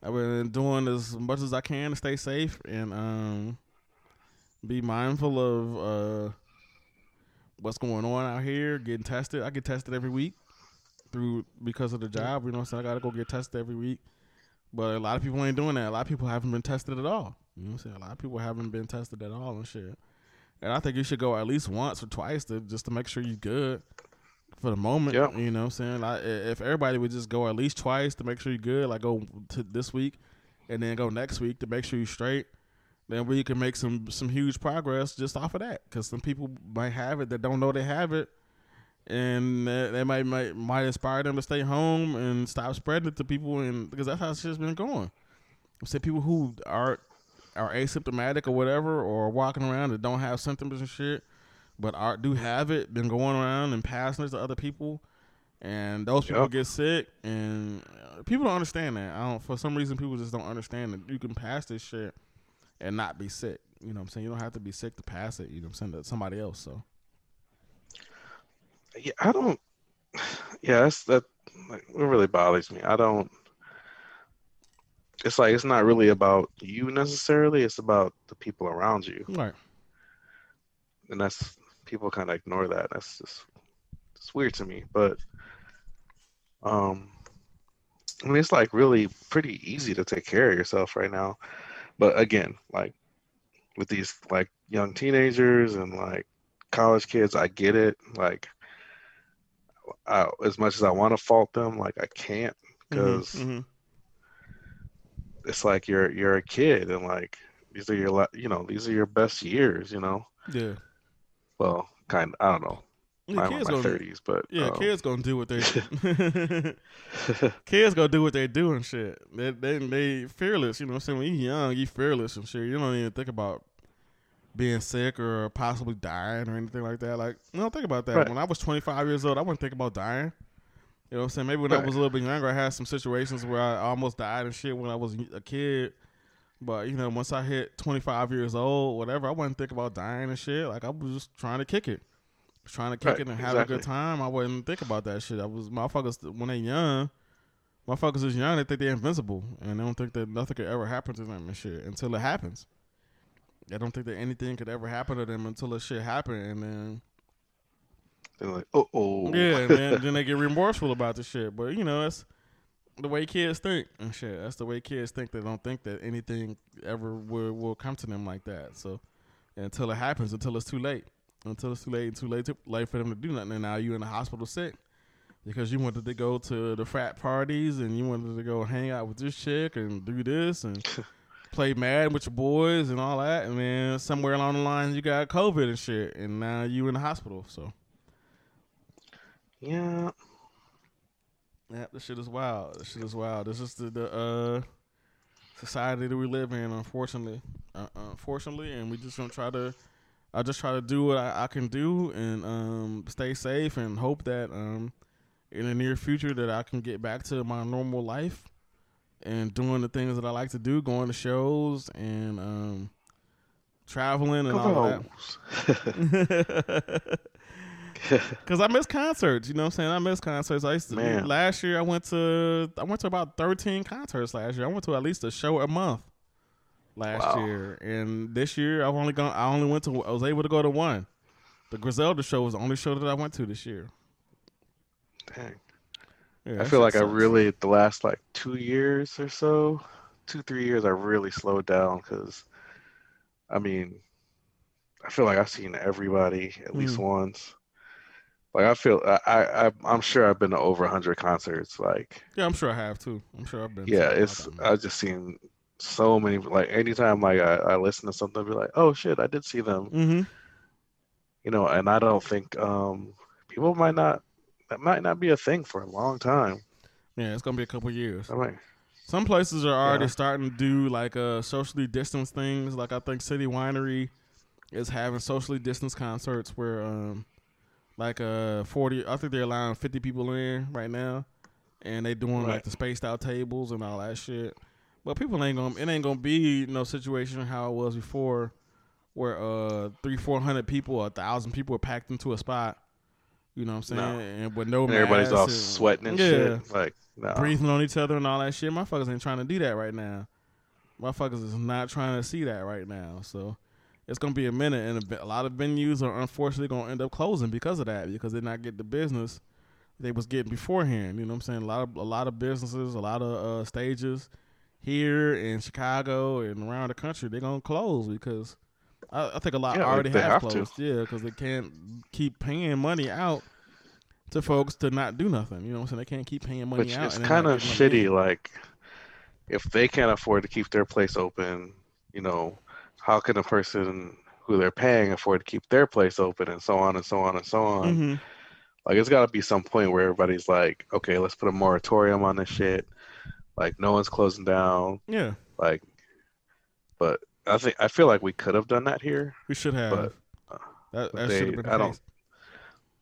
I've been doing as much as I can to stay safe and um be mindful of uh, what's going on out here, getting tested. I get tested every week through because of the job. You know, what I'm saying? I gotta go get tested every week. But a lot of people ain't doing that. A lot of people haven't been tested at all. You know what I'm saying? A lot of people haven't been tested at all and shit. And I think you should go at least once or twice to just to make sure you're good for the moment. Yeah. You know what I'm saying? Like if everybody would just go at least twice to make sure you're good, like go to this week and then go next week to make sure you're straight then we can make some some huge progress just off of that. Because some people might have it that don't know they have it, and they might might might inspire them to stay home and stop spreading it to people. And because that's how shit's been going. Say people who are are asymptomatic or whatever, or walking around that don't have symptoms and shit, but are do have it, been going around and passing it to other people. And those people yep. get sick, and uh, people don't understand that. I don't. For some reason, people just don't understand that you can pass this shit and not be sick. You know what I'm saying? You don't have to be sick to pass it. You know what I'm saying? To somebody else. So. Yeah, I don't. Yeah, that's that. Like, it really bothers me. I don't. It's like it's not really about you necessarily. It's about the people around you. Right. And that's people kind of ignore that. That's just it's weird to me. But um, I mean, it's like really pretty easy to take care of yourself right now. But again, like with these like young teenagers and like college kids, I get it. Like, I, as much as I want to fault them, like I can't because mm-hmm, mm-hmm. It's like you're you're a kid and like these are your you know these are your best years, you know. Yeah. Well, kind of. I don't know. Yeah, I'm in my thirties, but yeah, um, kids gonna do what they kids gonna do what they do and shit. They they they fearless. You know what I'm saying? When you young, you fearless and shit. You don't even think about being sick or possibly dying or anything like that. Like, you don't think about that. Right. When I was 25 years old, I wouldn't think about dying. You know what I'm saying? Maybe when right. I was a little bit younger, I had some situations where I almost died and shit when I was a kid. But you know, once I hit 25 years old, whatever, I wasn't thinking about dying and shit. Like I was just trying to kick it trying to kick right, it and have a good time, I wouldn't think about that shit. I was motherfuckers when they young, motherfuckers is young, they think they're invincible and they don't think that nothing could ever happen to them and shit until it happens. They don't think that anything could ever happen to them until the shit happened and then they're like, oh oh Yeah, and then, then they get remorseful about the shit. But you know, that's the way kids think and shit. That's the way kids think. They don't think that anything ever will will come to them like that. So until it happens, until it's too late until it's too late, too late, too late for them to do nothing. And now you're in the hospital sick because you wanted to go to the frat parties and you wanted to go hang out with this chick and do this and play mad with your boys and all that. And then somewhere along the line you got COVID and shit, and now you're in the hospital. So yeah, yeah, this shit is wild. This shit is wild. This is the, the uh society that we live in, unfortunately. Uh, unfortunately, and we just gonna try to I just try to do what I, I can do and um, stay safe and hope that um, in the near future that I can get back to my normal life and doing the things that I like to do, going to shows and um, traveling and all that. Cause I miss concerts, you know what I'm saying? I miss concerts. I used to Man. last year I went to I went to about 13 concerts last year. I went to at least a show a month last Wow. year. And this year I've only gone I only went to I was able to go to one. The Griselda show was the only show that I went to this year. Dang. Yeah, I feel like I really the last like two years or so, two three years, I really slowed down because, I mean, I feel like I've seen everybody at least Mm. once. Like I feel I, I I'm sure I've been to over hundred concerts. Like Yeah, I'm sure I have too. I'm sure I've been yeah, it's. I've just seen so many. Like anytime like I, I listen to something, I'll be like, oh shit, I did see them. mm-hmm. You know, and I don't think um people might not that might not be a thing for a long time. Yeah, it's gonna be a couple years. I mean, Some places are already Yeah. starting to do like uh socially distanced things. Like I think City Winery is having socially distanced concerts where um like uh forty I think they're allowing fifty people in right now. And they doing like the spaced out tables and all that shit. But people ain't gonna it ain't gonna be no situation how it was before where uh three, four hundred people a thousand people are packed into a spot. You know what I'm saying? No. And with no and everybody's all and- sweating and yeah shit. Like no. breathing on each other and all that shit. Motherfuckers ain't trying to do that right now. Motherfuckers is not trying to see that right now. So it's gonna be a minute, and a, a lot of venues are unfortunately gonna end up closing because of that, because they're not getting the business they was getting beforehand. You know what I'm saying? A lot of a lot of businesses, a lot of uh, stages here in Chicago and around the country, they're gonna close because I, I think a lot Yeah, already they have, have to. closed. Yeah, because they can't keep paying money out. To folks to not do nothing, you know what I'm saying? They can't keep paying money Which out. and kind of money shitty. Like, if they can't afford to keep their place open, you know, how can a person who they're paying afford to keep their place open, and so on and so on and so on? hmm Like, it's got to be some point where everybody's like, okay, let's put a moratorium on this shit. Like, no one's closing down. Yeah, Like, but I think I feel like we could have done that here, we should have. But, uh, that that they- should have been I the don't-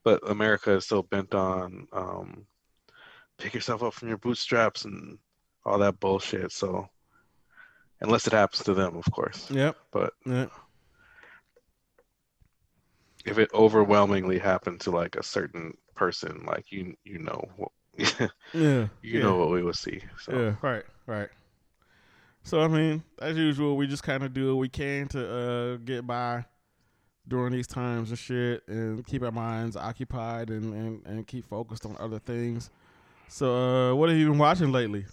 but America is still bent on um, pick yourself up from your bootstraps and all that bullshit. So, unless it happens to them, of course. Yep. But Yep. if it overwhelmingly happened to like a certain person, like you, you know, what, you Yeah. yeah. know what we will see. So, Yeah. Right. Right. So I mean, as usual, we just kind of do what we can to uh, get by during these times and shit, and keep our minds occupied and, and, and keep focused on other things. So, uh, what have you been watching lately?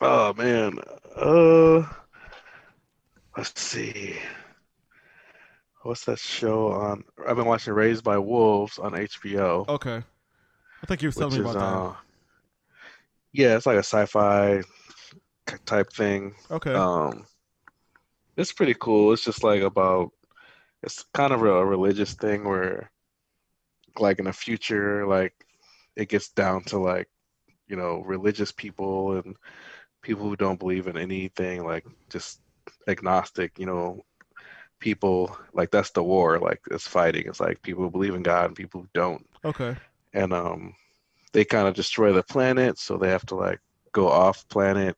Oh man, uh, let's see. What's that show on? I've been watching Raised by Wolves on HBO. Okay. I think you were telling me is about uh, yeah, it's like a sci-fi type thing. Okay. Um, it's pretty cool. It's just like about it's kind of a religious thing where, like in the future, like it gets down to like you know religious people and people who don't believe in anything, like just agnostic, you know, people. Like that's the war. Like it's fighting. It's like people who believe in God and people who don't okay. and um they kind of destroy the planet so they have to like go off planet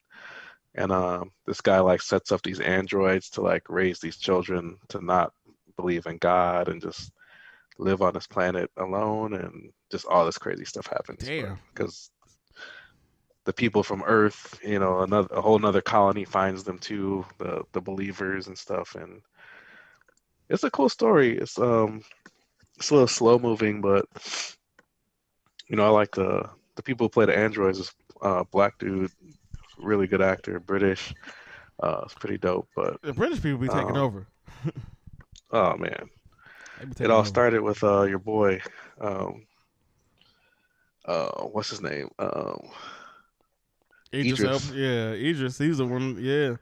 and um this guy like sets up these androids to like raise these children to not believe in god and just live on this planet alone and just all this crazy stuff happens Damn. because the people from earth you know another a whole another colony finds them too the the believers and stuff and it's a cool story it's um it's a little slow moving but you know, I like the the people who play the androids. Is uh, black dude, really good actor, British. Uh, it's pretty dope. But The British people be taking Um, over. oh man, it all over. started with uh your boy, um, uh, what's his name? Um, Idris, Idris. Yeah, Idris. He's the one. Yeah,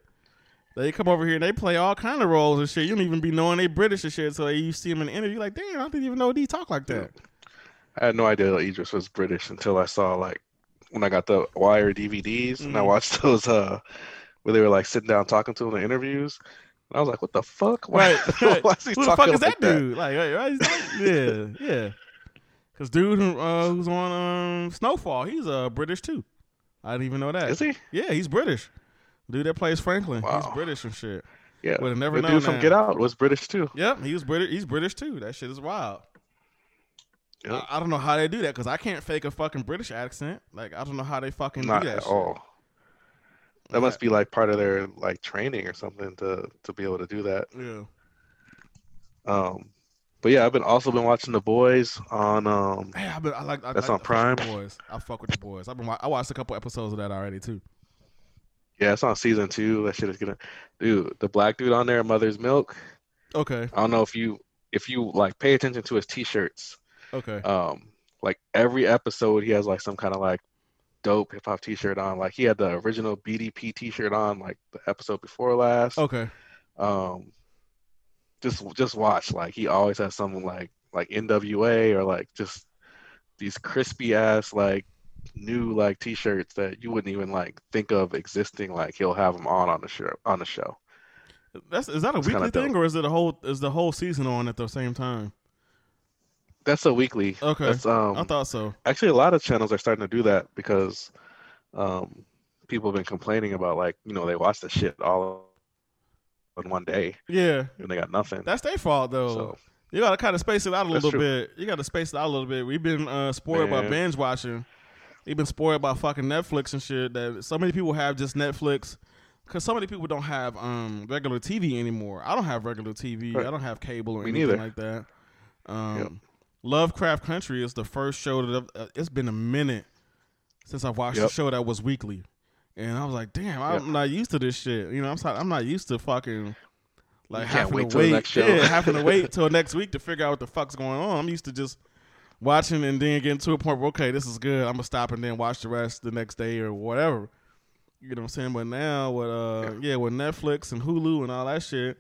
they come over here and they play all kind of roles and shit. You don't even be knowing they British and shit. So you see them in the interview, like, damn, I didn't even know he talk like that. I had no idea that Idris was British until I saw like when I got the Wire DVDs and I Mhm. watched those uh where they were like sitting down talking to him in the interviews. And I was like, what the fuck? Why, Right, why is he Who the fuck is like that dude? Like, right, right, like- yeah, yeah. Cause dude uh, who's on um, Snowfall, he's uh British too. I didn't even know that. Is he? Yeah, he's British. Dude that plays Franklin, he's British and shit. Yeah. Would have never The known dude from that. Get Out was British too. Yep, he was British. He's British too. That shit is wild. Yep. I, I don't know how they do that because I can't fake a fucking British accent. Like I don't know how they fucking Not do that. at shit. all. That must be like part of their like training or something to to be able to do that. Yeah. Um, but yeah, I've been also been watching The Boys on um Hey, I, been, I like I, That's on Prime? Boys. I fuck with the boys. I've been I watched a couple episodes of that already too. yeah, it's on season two. That shit is gonna dude, the black dude on there, Mother's Milk. Okay. I don't know if you if you like pay attention to his t-shirts. Okay. Um, like every episode he has like some kind of like dope hip hop t-shirt on. Like he had the original BDP t-shirt on like the episode before last. Okay. Um, just just watch. Like he always has something like like NWA or like just these crispy ass like new like t-shirts that you wouldn't even like think of existing. Like he'll have them on on the show on the show. That's is that a It's weekly thing dope. or is it a whole is the whole season on at the same time? That's a weekly. Okay. That's um I thought so. actually a lot of channels are starting to do that because um people have been complaining about like you know they watch the shit all in one day Yeah. and they got nothing. That's their fault though. So You gotta kind of space it out a little true. bit. You gotta space it out a little bit. We've been uh, spoiled by binge watching. We've been spoiled by fucking Netflix and shit. That so many people have just Netflix, because so many people don't have um regular TV anymore. I don't have regular TV. Right. I don't have cable or Me anything neither. like that. Um, Yep. Lovecraft Country is the first show that I've, uh, it's been a minute since I've watched a show that was weekly, and I was like, damn, I'm not used to this shit. You know, I'm sorry, I'm not used to fucking. Like having wait to wait, next show. yeah, having to wait till next week to figure out what the fuck's going on. I'm used to just watching and then getting to a point where okay, this is good. I'm gonna stop and then watch the rest the next day or whatever. You know what I'm saying? But now with uh yeah, with Netflix and Hulu and all that shit,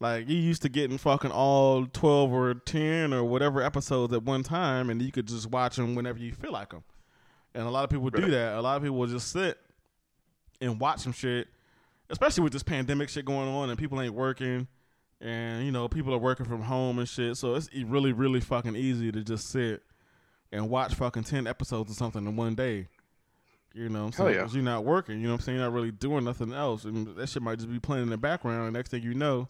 like you used to getting fucking all twelve or ten or whatever episodes at one time, and you could just watch them whenever you feel like them. And a lot of people do that. A lot of people will just sit and watch some shit, especially with this pandemic shit going on and people ain't working, and you know people are working from home and shit. So it's really, really fucking easy to just sit and watch fucking ten episodes of something in one day. You know what I'm saying? yeah. you're not working. You know what I'm saying? You're not really doing nothing else, and that shit might just be playing in the background. And next thing you know,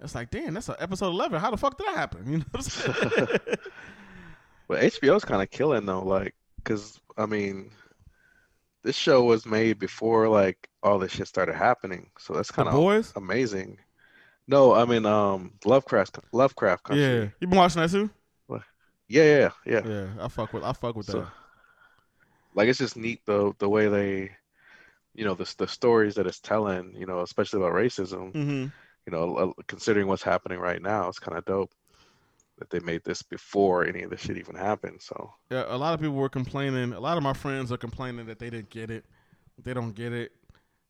it's like, damn, that's episode 11. How the fuck did that happen? You know what I'm saying? But HBO's kind of killing though, like, cause I mean, this show was made before like all this shit started happening, so that's kind of amazing. No, I mean, um, Lovecraft, Lovecraft Country. Yeah, you been watching that too? Yeah, yeah, yeah. Yeah, I fuck with I fuck with So, that. like, it's just neat the the way they, you know, the the stories that it's telling, you know, especially about racism. hmm You know, uh, considering what's happening right now, it's kind of dope that they made this before any of this shit even happened. So, Yeah, a lot of people were complaining. A lot of my friends are complaining that they didn't get it. They don't get it,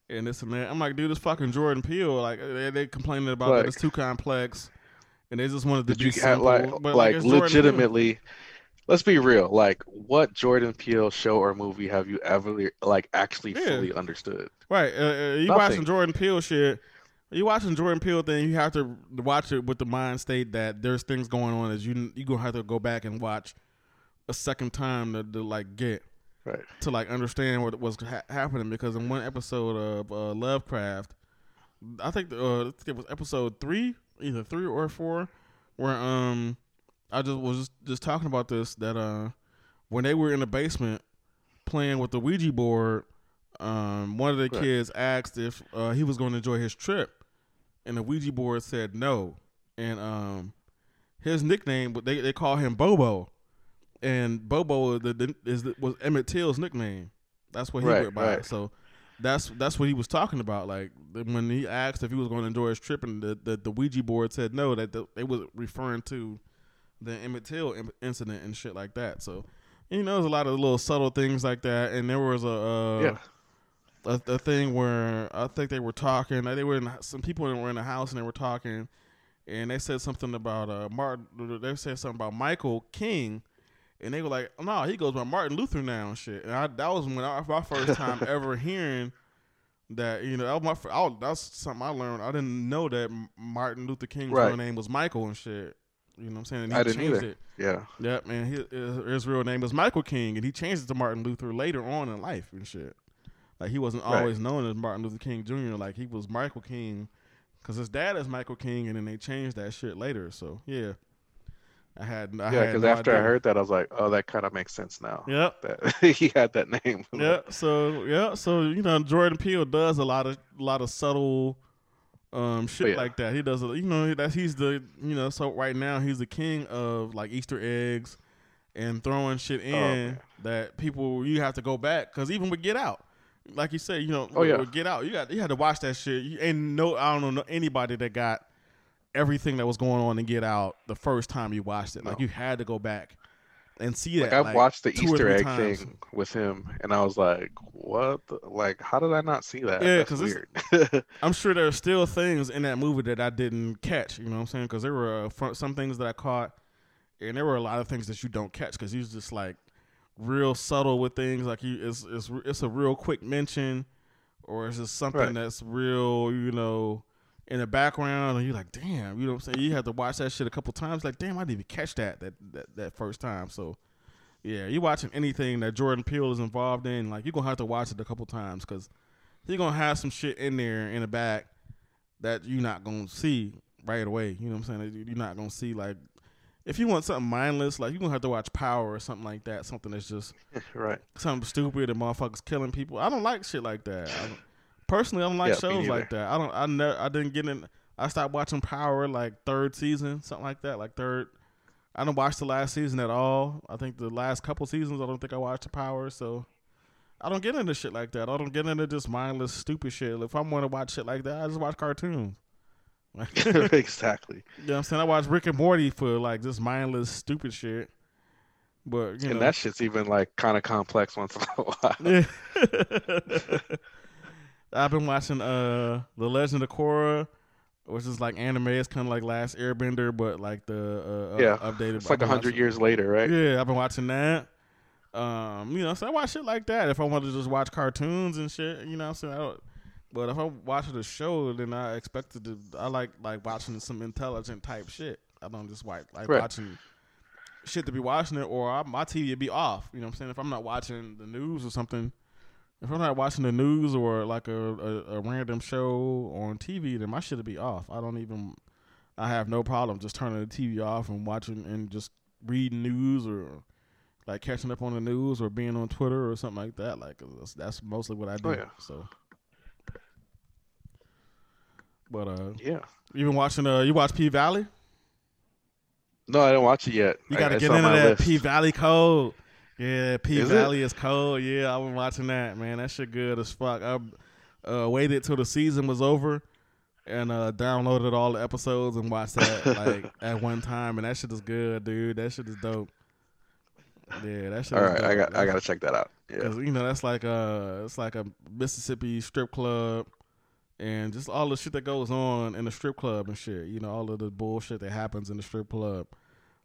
and this and that. I'm like, dude, this fucking Jordan Peele. Like, they they complaining about that it's too complex, and they just wanted to be you simple. like but like it's Peele. legitimately? Let's be real. Like, what Jordan Peele show or movie have you ever like actually Yeah. fully understood? Right. Uh, uh, you Nothing. watching Jordan Peele shit. You watching Jordan Peele thing. You have to watch it with the mind state that there's things going on. As you you gonna have to go back and watch a second time to, to like get Right. to like understand what was ha- happening because in one episode of uh, Lovecraft, I think the, uh, I think it was episode three, either three or four, where um I just was just, just talking about this that uh when they were in the basement playing with the Ouija board, um one of the Right. kids asked if uh, he was going to enjoy his trip, and the Ouija board said no, and um his nickname but they they call him Bobo, and Bobo the, the, is the, was Emmett Till's nickname. That's what he Right, went by. right. So that's that's what he was talking about. Like when he asked if he was going to enjoy his trip, and the the, the Ouija board said no, that the, they was referring to the Emmett Till in- incident and shit like that. So you know, there's a lot of little subtle things like that. And there was a uh, Yeah. A, a thing where I think they were talking. They were in some people were in the house and they were talking, and they said something about uh Martin. They said something about Michael King, and they were like, "No, he goes by Martin Luther now and shit." And I, that was when I, my first time ever hearing that. You know, that was my. I, that's something I learned. I didn't know that Martin Luther King's Right. real name was Michael and shit. You know what I'm saying? And he I didn't changed either. it. Yeah. Yeah, man. His, his real name was Michael King, and he changed it to Martin Luther later on in life and shit. Like he wasn't Right. always known as Martin Luther King Jr. Like he was Michael King, because his dad is Michael King, and then they changed that shit later. So yeah, I had I Yeah, because no after I heard that, I was like, oh, that kind of makes sense now. Yep. That he had that name. Yeah. So yeah. So you know, Jordan Peele does a lot of a lot of subtle um shit Oh, yeah. like that. He does. a- You know that he's the you know so right now he's the king of like Easter eggs and throwing shit in man. that people you have to go back because even with Get Out. Like you said, you know, Oh, yeah. Get Out, you got you had to watch that shit. You, ain't no, I don't know anybody that got everything that was going on in Get Out the first time you watched it. Like you had to go back and see Like that. I've watched the Easter egg times. thing with him, and I was like, "What? The, like, how did I not see that? Yeah, That's 'cause it's- weird." I'm sure there are still things in that movie that I didn't catch. You know what I'm saying? Because there were uh, some things that I caught, and there were a lot of things that you don't catch because he's just like real subtle with things. Like you, it's it's it's a real quick mention, or it's just something Right. that's real. You know. In the background, and you're like, damn, you know what I'm saying? You have to watch that shit a couple times. Like, damn, I didn't even catch that that that, that first time. So, yeah, you watching anything that Jordan Peele is involved in, like you're gonna have to watch it a couple times because he's gonna have some shit in there in the back that you're not gonna see right away. You know what I'm saying? You're not gonna see like if you want something mindless, like you're gonna have to watch Power or something like that. Something that's just right. something stupid and motherfuckers killing people. I don't like shit like that. I personally, I don't like Yeah, shows like that. I don't. I never. I didn't get in. I stopped watching Power like third season, something like that. Like third. I don't watch the last season at all. I think the last couple seasons, I don't think I watched the Power. So I don't get into shit like that. I don't get into just mindless, stupid shit. If I want to watch shit like that, I just watch cartoons. you know exactly. what I'm saying? I watch Rick and Morty for like just mindless, stupid shit. But you and know, that shit's even like kind of complex once in a while. Yeah. I've been watching uh The Legend of Korra, which is like anime. It's kind of like Last Airbender, but like the uh, Yeah, updated. It's like a hundred years later, right? Yeah, I've been watching that. Um, you know, so I watch shit like that. If I want to just watch cartoons and shit, you know, what I'm saying. I don't, but if I'm watching a show, then I expected to. I like like watching some intelligent type shit. I don't just like like Right. watching shit to be watching it, or I, my TV would be off. You know what I'm saying? If I'm not watching the news or something, if I'm not watching the news or like a, a, a random show on TV, then my shit would be off. I don't even. I have no problem just turning the TV off and watching and just reading news or like catching up on the news or being on Twitter or something like that. Like that's, that's mostly what I oh, do. Oh, yeah. So, but uh, Yeah. you been watching? Uh, you watch P Valley? No, I didn't watch it yet. You got to get into that. P Valley code. Yeah, P Valley is cold. Yeah, I've been watching that, man. That shit good as fuck. I uh, waited till the season was over and uh, downloaded all the episodes and watched that like at one time, and that shit is good, dude. That shit is dope. Yeah, that shit. All right, dope. I got. I gotta check that out. Yeah. You know that's like uh it's like a Mississippi strip club, and just all the shit that goes on in the strip club and shit. You know all of the bullshit that happens in the strip club.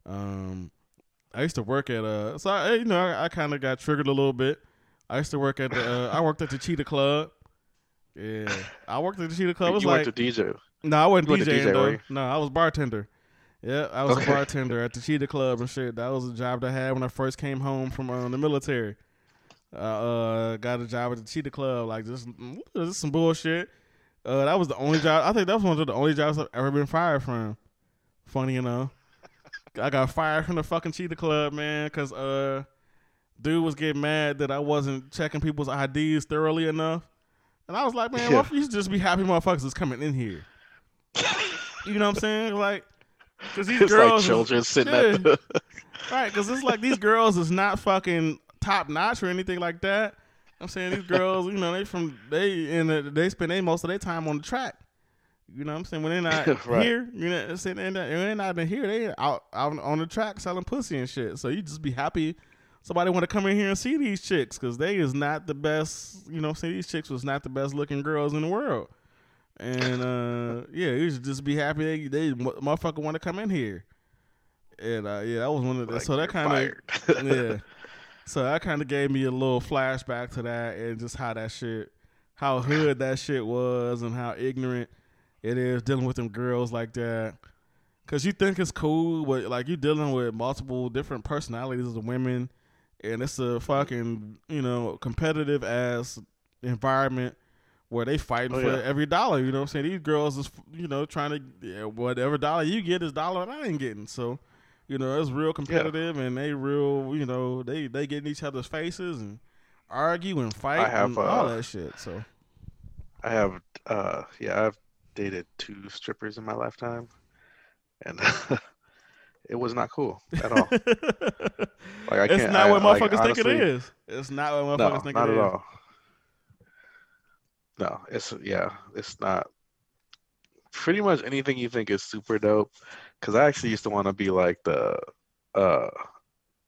Um, I used to work at uh, so I, you know I, I kind of got triggered a little bit. I used to work at the uh, I worked at the Cheetah Club. Yeah, I worked at the Cheetah Club. It was you like to DJ. no, I wasn't You went to DJing DJ, though. No, I was bartender. Yeah, I was Okay. a bartender at the Cheetah Club and shit. That was a job that I had when I first came home from uh, the military. I uh, got a job at the Cheetah Club, like just, just some bullshit. Uh, that was the only job. I think that was one of the only jobs I've ever been fired from. Funny enough, I got fired from the fucking Cheetah Club, man, because uh, dude was getting mad that I wasn't checking people's IDs thoroughly enough, and I was like, man, Yeah. why you should just be happy motherfuckers is coming in here. You know what I'm saying? Like, because these It's girls, like is- sitting yeah. at the. right? Because it's like these girls is not fucking top notch or anything like that. I'm saying these girls, you know, they from they and the, they spend they most of their time on the track. You know what I'm saying? When they're not Right. here, you know, saying they're not, they're not in here, they out out on the track selling pussy and shit. So you just be happy somebody want to come in here and see these chicks because they is not the best. You know, what I'm saying these chicks was not the best looking girls in the world. And uh yeah, you should just be happy they they motherfucker want to come in here. And uh, yeah, that was one of the Like, so that kind of yeah. So that kind of gave me a little flashback to that and just how that shit, how hood that shit was and how ignorant it is dealing with them girls like that. Cause you think it's cool, but like you dealing with multiple different personalities of women, and it's a fucking you know competitive ass environment where they fighting Oh, for yeah. every dollar. You know what I'm saying? These girls is you know trying to yeah, whatever dollar you get is dollar that I ain't getting. So You know, it's real competitive, and they real. You know, they they get in each other's faces and argue and fight have, and all uh, that shit. So I have, uh, yeah, I've dated two strippers in my lifetime, and it was not cool at all. Like I it's can't. not I, what motherfuckers think it honestly, is. It's not what No, motherfuckers think not it at is. all. No, it's yeah, it's not. Pretty much anything you think is super dope. Because I actually used to want to be like the, uh,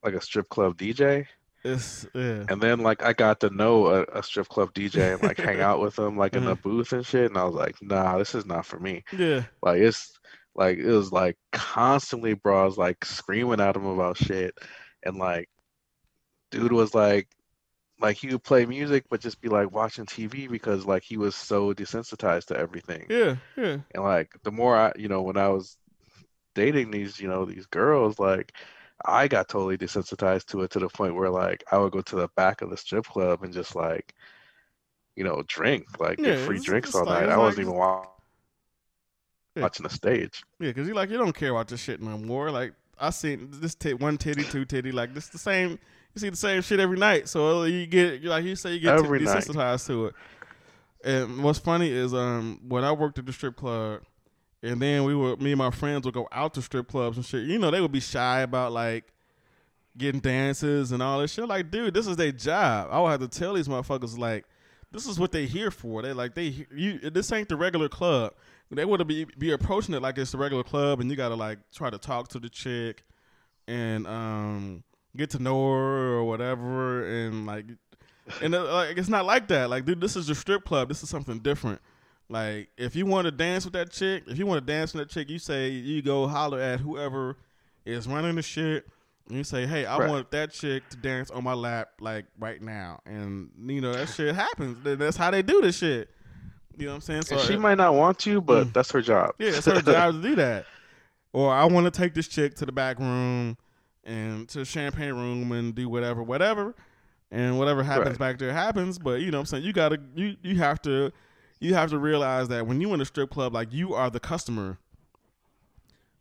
like a strip club DJ. It's yeah. And then like I got to know a, a strip club DJ and like hang out with them like in the booth and shit. And I was like, nah, this is not for me. Yeah. Like it's like it was like constantly bras like screaming at him about shit. And like dude was like like he would play music but just be like watching TV because like he was so desensitized to everything. Yeah. Yeah. And like the more I you know, when I was dating these, you know, these girls, like I got totally desensitized to it to the point where like I would go to the back of the strip club and just like, you know, drink, like Yeah, get free it's- drinks it's all like- night. I wasn't like- even wa- Yeah. watching the stage. Yeah, because you like you don't care about this shit no more. Like I seen this tit, one titty, two titty, like this the same. You see the same shit every night, so you get like you say you get t- desensitized to it. And what's funny is um when I worked at the strip club, and then we were me and my friends would go out to strip clubs and shit. You know they would be shy about like getting dances and all this shit. Like, dude, this is their job. I would have to tell these motherfuckers like, this is what they here for. They like they you. This ain't the regular club. They would be be approaching it like it's the regular club, and you gotta like try to talk to the chick and um get to know her or whatever, and like and uh, like it's not like that. Like, dude, this is a strip club. This is something different. Like, if you want to dance with that chick, if you want to dance with that chick, you say you go holler at whoever is running the shit. And you say, "Hey, I Right. want that chick to dance on my lap like right now," and you know that shit happens. That's how they do this shit. You know what I'm saying? So And she might not want to, but Mm. that's her job. yeah, it's her job to do that. Or I want to take this chick to the back room and to the champagne room and do whatever, whatever, and whatever happens Right. back there happens. But you know, what I'm saying you gotta, you you have to, you have to realize that when you in a strip club, like you are the customer.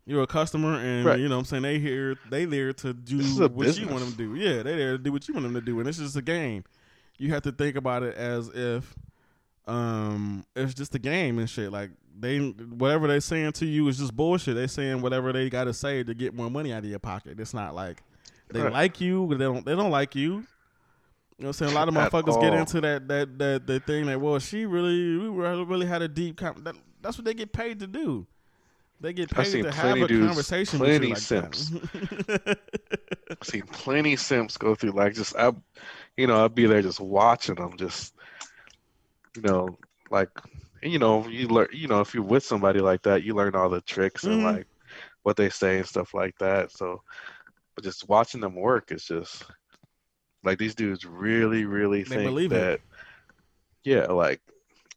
You're a customer, and Right. you know what I'm saying they here, they there to do This is a what you want them to do. Yeah, they there to do what you want them to do, and it's just a game. You have to think about it as if um it's just a game and shit like they whatever they saying to you is just bullshit they saying whatever they got to say to get more money out of your pocket it's not like they Right. like you but they don't they don't like you you know what I'm saying a lot of motherfuckers get into that that that that thing that well she really we really had a deep com- that, that's what they get paid to do they get paid to have a dudes- conversation plenty with you like that. I've seen plenty simps go through like just I, you know, I'd be there just watching them, just you know, like and, you know, you learn, you know, if you're with somebody like that, you learn all the tricks and Mhm. like what they say and stuff like that. So, but just watching them work is just like these dudes really, really They think believe it. that, yeah, like,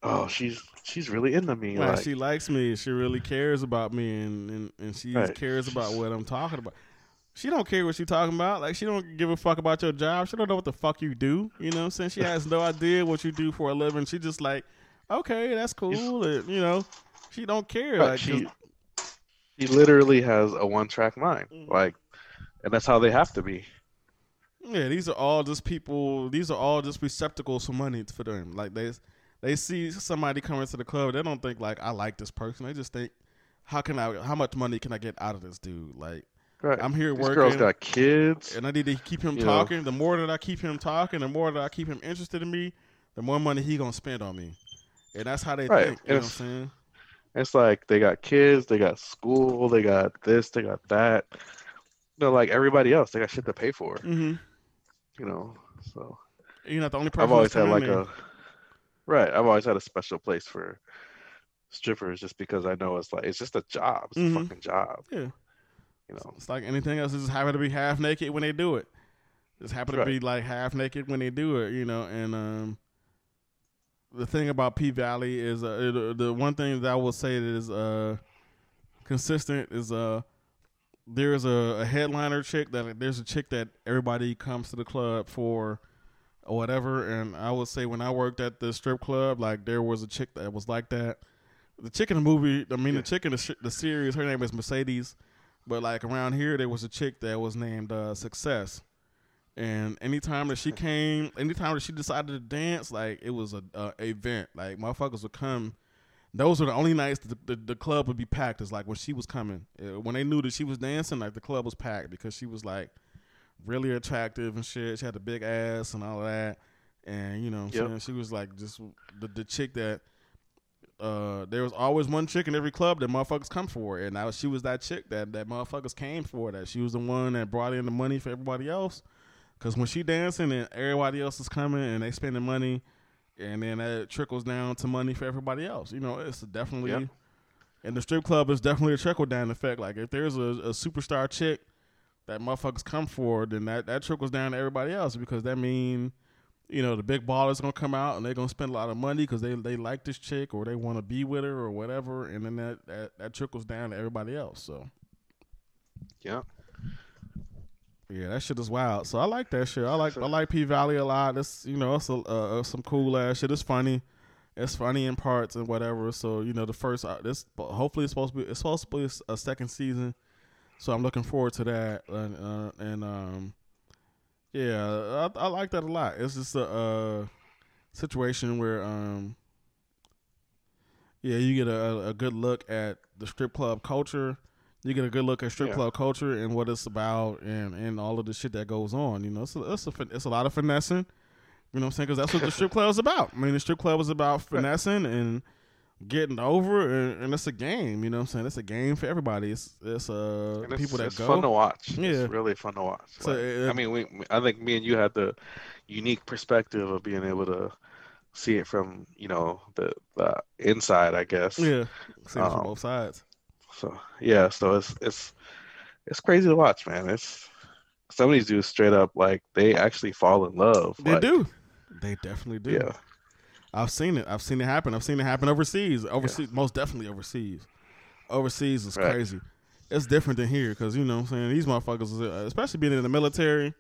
oh, she's she's really into me, Like, like, she likes me. She really cares about me, and and, and she Right. cares about what I'm talking about. She don't care what she talking about. Like she don't give a fuck about your job. She don't know what the fuck you do. You know saying? She has no idea what you do for a living. She just like, okay, that's cool. And, you know, she don't care. Right, Like, she she literally has a one track mind, Mhm. like, and that's how they have to be. Yeah, these are all just people. These are all just receptacles for money for them. Like they, they see somebody coming to the club. They don't think like I like this person. They just think, how can I? How much money can I get out of this dude? Like Right. I'm here These working, girls got kids. and I need to keep him You know. talking. The more that I keep him talking, the more that I keep him interested in me, the more money he gonna spend on me. And that's how they Right, think. You know what I'm it's- saying? It's like they got kids, they got school, they got this, they got that. Know, like everybody else, they got shit to pay for. Mm-hmm. You know, so You're not the only person. I've always had like a right. I've always had a special place for strippers, just because I know it's like it's just a job. It's Mhm. a fucking job. Yeah. You know. It's like anything else. It just happen to be half naked when they do it. Just happen to be like half naked when they do it, you know. And um, the thing about P Valley is uh, it, the one thing that I will say that is uh consistent is uh there's a, a headliner chick that there's a chick that everybody comes to the club for or whatever. And I would say when I worked at the strip club, like there was a chick that was like that. The chick in the movie, I mean, Yeah. the chick in the, sh- the series, her name is Mercedes. But like around here, there was a chick that was named uh, Success, and anytime that she came, anytime that she decided to dance, like it was a, a event. Like motherfuckers would come. Those were the only nights the, the, the club would be packed. Is like when she was coming. Uh, When they knew that she was dancing, like the club was packed because she was like really attractive and shit. She had a big ass and all that. And you know, Yep. saying she was like just the, the chick that uh, there was always one chick in every club that motherfuckers come for, and now she was that chick that that motherfuckers came for. That she was the one that brought in the money for everybody else. Cause when she dancing and everybody else is coming and they spending money, and then that trickles down to money for everybody else. You know, it's definitely. Yep. And the strip club is definitely a trickle down effect. Like if there's a, a superstar chick that motherfuckers come for, then that, that trickles down to everybody else because that mean, you know, the big ballers gonna come out and they're gonna spend a lot of money because they they like this chick or they want to be with her or whatever, and then that, that that trickles down to everybody else. So Yeah. Yeah, that shit is wild. So I like that shit. I like I like P Valley a lot. It's you know it's a, uh, some cool ass shit. It's funny. It's funny in parts and whatever. So you know the first uh, this hopefully it's supposed to be it's supposed to be a second season. So I'm looking forward to that and uh, and um yeah I, I like that a lot. It's just a uh, situation where um yeah you get a, a good look at the strip club culture you get a good look at strip Yeah. club culture and what it's about and, and all of the shit that goes on. You know, it's a, it's a, it's a lot of finessing. You know what I'm saying? Because that's what the strip club is about. I mean, the strip club is about finessing and getting over, and, and it's a game. You know what I'm saying? It's a game for everybody. It's it's uh And it's, people that it's go. fun to watch. Yeah. It's really fun to watch. So, Like, uh, I mean, we, I think me and you had the unique perspective of being able to see it from, you know, the, the inside, I guess. yeah, see it from Um, both sides. So yeah, so it's it's it's crazy to watch, man. It's some of these dudes straight up like they actually fall in love. They like, do. They definitely do. Yeah. I've seen it. I've seen it happen. I've seen it happen overseas. Overseas, most definitely overseas. Overseas is Right. crazy. It's different than here because you know what I'm saying these motherfuckers, uh, especially being in the military. You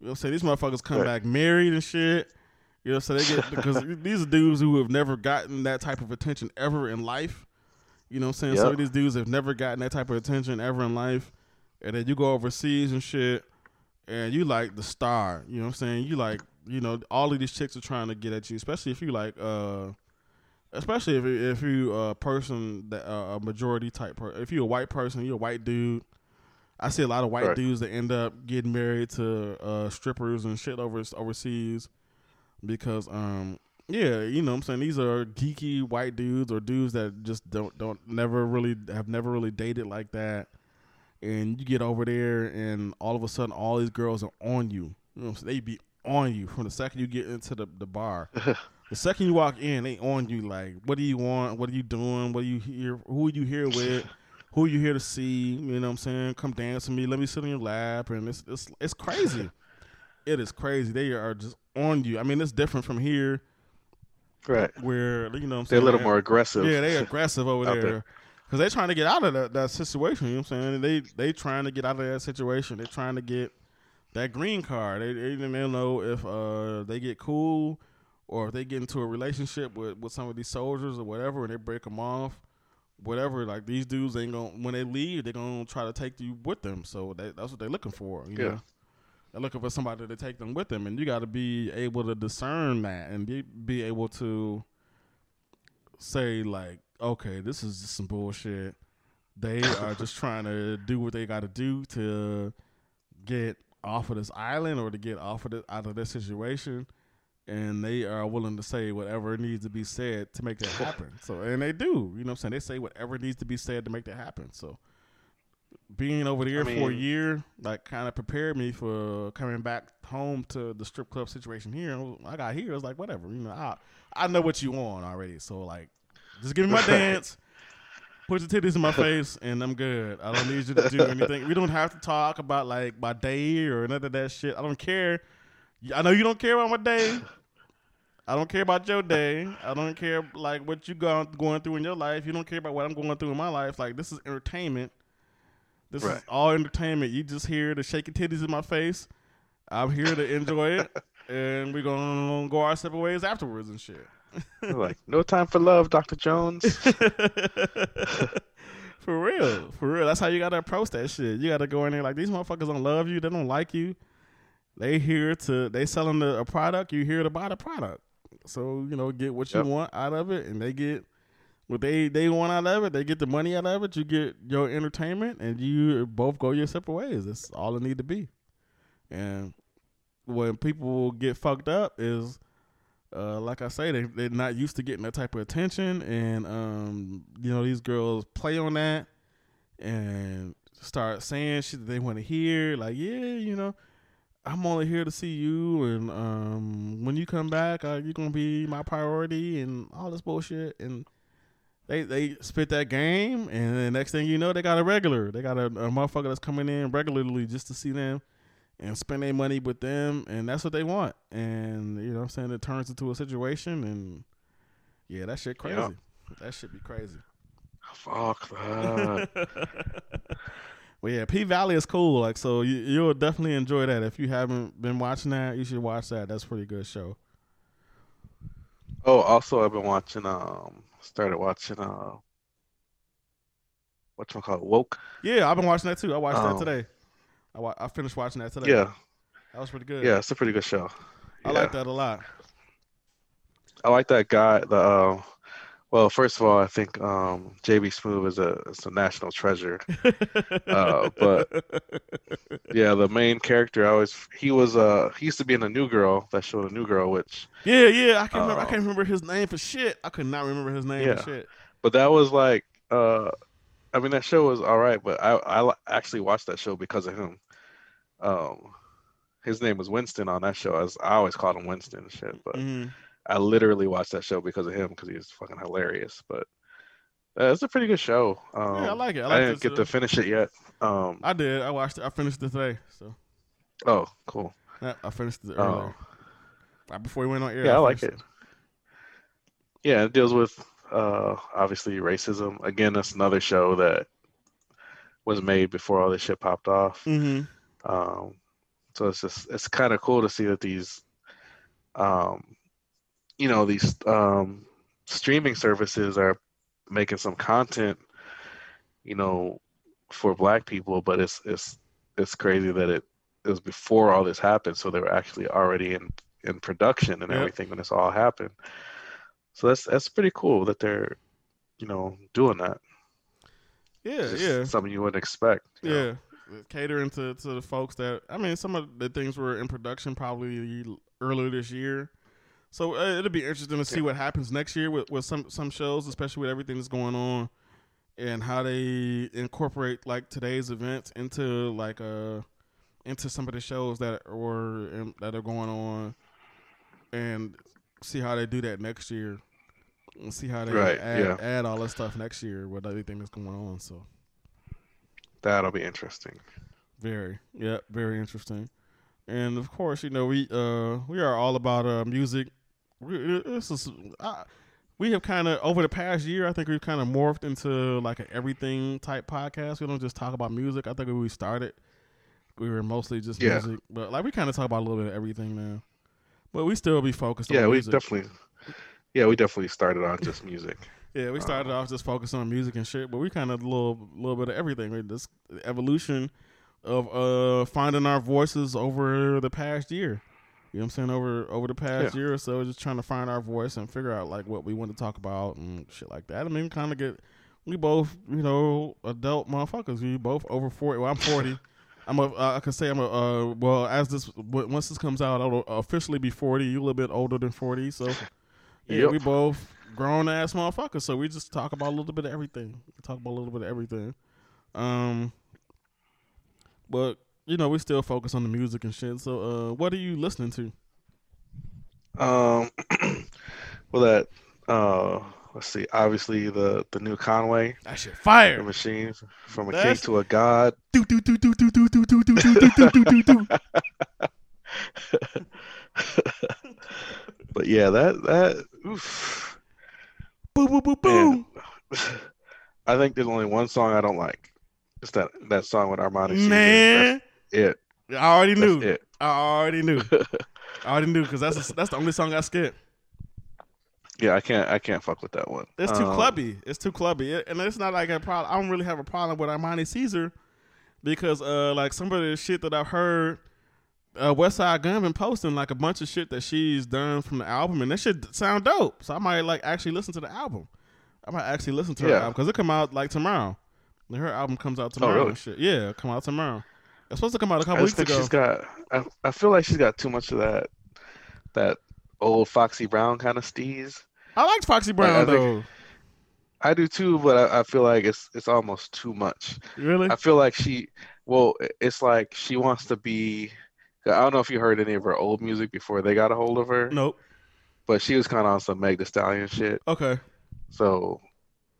know what I'm saying these motherfuckers come Right. back married and shit. You know, so they get because these are dudes who have never gotten that type of attention ever in life. You know what I'm saying? Some of these dudes have never gotten that type of attention ever in life. And then you go overseas and shit, and you like the star. You know what I'm saying? You like, you know, all of these chicks are trying to get at you, especially if you like, uh, especially if if you a person that uh, a majority type. Per- if you're a white person, you're a white dude. I see a lot of white Right. dudes that end up getting married to uh, strippers and shit over overseas because um yeah, you know what I'm saying these are geeky white dudes or dudes that just don't don't never really have never really dated like that. And you get over there and all of a sudden all these girls are on you. You know what I'm saying? They be on you from the second you get into the, the bar. the second you walk in, they on you like, what do you want? What are you doing? What are you here? Who are you here with? Who are you here to see? You know what I'm saying? Come dance with me. Let me sit on your lap. And it's it's it's crazy. it is crazy. They are just on you. I mean, it's different from here Right. where you know what I'm They're a little more aggressive. yeah, they aggressive over there there. because they're trying to get out of that, that situation. You know what I'm saying? They they trying to get out of that situation. They're trying to get that green card. They they, don't know if uh they get cool or if they get into a relationship with with some of these soldiers or whatever, and they break them off. Whatever, like these dudes ain't gonna when they leave, they're gonna try to take you with them. So they, that's what they're looking for. You Yeah. know, they're looking for somebody to take them with them, and you got to be able to discern that and be be able to say like, okay, this is just some bullshit. They are just trying to do what they got to do to get off of this island or to get off of the, out of this situation, and they are willing to say whatever needs to be said to make that happen. So, and they do. You know what I'm saying? They say whatever needs to be said to make that happen. So, being over there I for a year, like, kind of prepared me for coming back home to the strip club situation here. I got here, I was like, whatever. You know, I I know what you want already. So, like, just give me my dance. Put your titties in my face, and I'm good. I don't need you to do anything. We don't have to talk about like my day or none of that shit. I don't care. I know you don't care about my day. I don't care about your day. I don't care like what you going going through in your life. You don't care about what I'm going through in my life. Like this is entertainment. This is all entertainment. You just here to shake your titties in my face. I'm here to enjoy it, and we're gonna go our separate ways afterwards and shit. Like, no time for love, Dr. Jones. For real, for real. That's how you gotta approach that shit. You gotta go in there like these motherfuckers don't love you. They don't like you. They here to they selling the, a product. You here to buy the product. So you know, get what you Yep. want out of it, and they get what they they want out of it. They get the money out of it. You get your entertainment, and you both go your separate ways. That's all it need to be. And when people get fucked up is uh, like I say, they they're not used to getting that type of attention, and um, you know these girls play on that and start saying shit that they want to hear. Like, yeah, you know, I'm only here to see you, and um, when you come back, uh, you're gonna be my priority, and all this bullshit. And they they spit that game, and the next thing you know, they got a regular. They got a, a motherfucker that's coming in regularly just to see them and spend their money with them, and that's what they want. And you know, what I'm saying it turns into a situation, and yeah, that shit crazy. Yeah. That should be crazy. Fuck that. Well, yeah, P Valley is cool. Like, so you, you'll definitely enjoy that. If you haven't been watching that, you should watch that. That's a pretty good show. oh, also I've been watching. Um, started watching. Uh, what's call it? Woke. Yeah, I've been watching that too. I watched Oh. that today. I, wa- I finished watching that today. Yeah, that was pretty good. yeah, it's a pretty good show. I Yeah. like that a lot. I like that guy. The uh, well, first of all, I think um, JB Smoove is a is a national treasure. Uh, but Yeah, the main character. I always he was uh he used to be in a New Girl. That showed a New Girl, which yeah, yeah, I can remember. I can't remember his name for shit. I could not remember his name Yeah. for shit. but that was like uh I mean that show was all right, but I I actually watched that show because of him. Um, his name was Winston on that show. As I always called him Winston and shit, but Mhm. I literally watched that show because of him because he was fucking hilarious. But uh, it's a pretty good show. Um, yeah, I like it. I, I, didn't get to finish it yet. Um, I did. I watched it. I finished it today. So oh, cool. yeah, I finished it earlier. Right before we went on air. yeah, I like finished it. Yeah, it deals with uh obviously racism. Again, that's another show that was made before all this shit popped off. Mhm. Um, so it's just it's kind of cool to see that these, um, you know, these um, streaming services are making some content, you know, for Black people. But it's it's it's crazy that it, it was before all this happened, so they were actually already in in production and Yep. everything when this all happened. So that's that's pretty cool that they're, you know, doing that. Yeah, yeah. something you wouldn't expect. you know? Yeah, catering to, to the folks that I mean, some of the things were in production probably earlier this year, so uh, it'll be interesting to see what happens next year with, with some some shows, especially with everything that's going on, and how they incorporate like today's events into like uh into some of the shows that were in, that are going on, and see how they do that next year. And see how they Right, add, yeah. add all this stuff next year with everything that's going on. So That'll be interesting. Very, yeah, very interesting. And of course, you know we uh we are all about uh music. We, this is I, we have kind of over the past year. I think we've kind of morphed into like an everything type podcast. We don't just talk about music. I think when we started, we were mostly just Yeah. music, but like we kind of talk about a little bit of everything now. But we still be focused Yeah, on we music. definitely. Yeah, we definitely started on just music. Yeah, we started off just focusing on music and shit, but we kind of a little little bit of everything. Like this evolution of uh finding our voices over the past year. You know what I'm saying? Over over the past Yeah. year or so, just trying to find our voice and figure out like what we want to talk about and shit like that. I mean, kind of get we both you know adult motherfuckers. We both over forty. Well, I'm forty. I'm a. Uh, I can say I'm a. Uh, well, as this once this comes out, I'll officially be forty. You a little bit older than forty, so yeah, Yep. we both grown ass motherfuckers. So we just talk about a little bit of everything. We talk about a little bit of everything. Um, but you know, we still focus on the music and shit. So, uh, what are you listening to? Um, well, that uh, let's see. Obviously, the the new Conway, That shit the fire. machine from a That's- king to a god. Do do do do do do do do do do do do do do. But yeah, that that oof, Boo boo boo man. boo. I think there's only one song I don't like. It's that that song with Armani. Caesar. Man, That's it. I already That's knew. it. I already knew. I already knew because that's that's the only song I skipped. Yeah, I can't. I can't fuck with that one. It's too Um, clubby. It's too clubby, It- and it's not like a problem. I don't really have a problem with Armani Caesar because, uh, like some of the shit that I've heard, uh, Westside Gunn been posting like a bunch of shit that she's done from the album, and that shit sound dope. So I might like actually listen to the album. I might actually listen to her album because it come out like tomorrow. Her album comes out tomorrow. Oh, really? and shit. Yeah, come out tomorrow. It's supposed to come out a I couple just weeks think ago. she's got. I, I feel like she's got too much of that, that old Foxy Brown kind of steez. I liked Foxy I Brown think- though. I do too, but I, I feel like it's it's almost too much. Really? I feel like she, well, it's like she wants to be. I don't know if you heard any of her old music before they got a hold of her, nope. but she was kind of on some Meg Thee Stallion shit. Okay. So,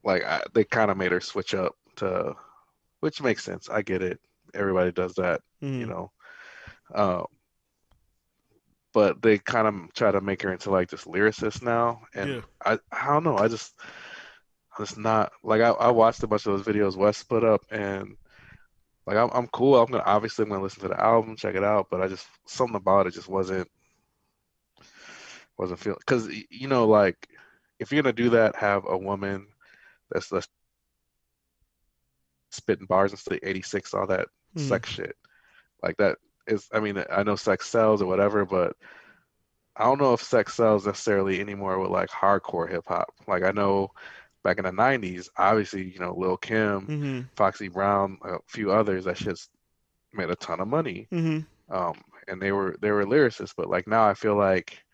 like, I, they kind of made her switch up to, which makes sense. I get it. Everybody does that, Mhm. you know. Um, but they kind of try to make her into like this lyricist now, and Yeah. I, I don't know. I just, just not like I, I watched a bunch of those videos Wes put up, and like I'm, I'm cool. I'm gonna obviously I'm gonna listen to the album, check it out, but I just something about it just wasn't wasn't feeling because you know like if you're gonna do that, have a woman that's that's spitting bars and say 86, all that Mhm. sex shit. Like that is, I mean, I know sex sells or whatever, but I don't know if sex sells necessarily anymore with like hardcore hip hop. Like I know back in the 90s, obviously, you know, Lil Kim, Mhm. Foxy Brown, a few others, that shit's made a ton of money. Mhm. Um, and they were they were lyricists, but like now I feel like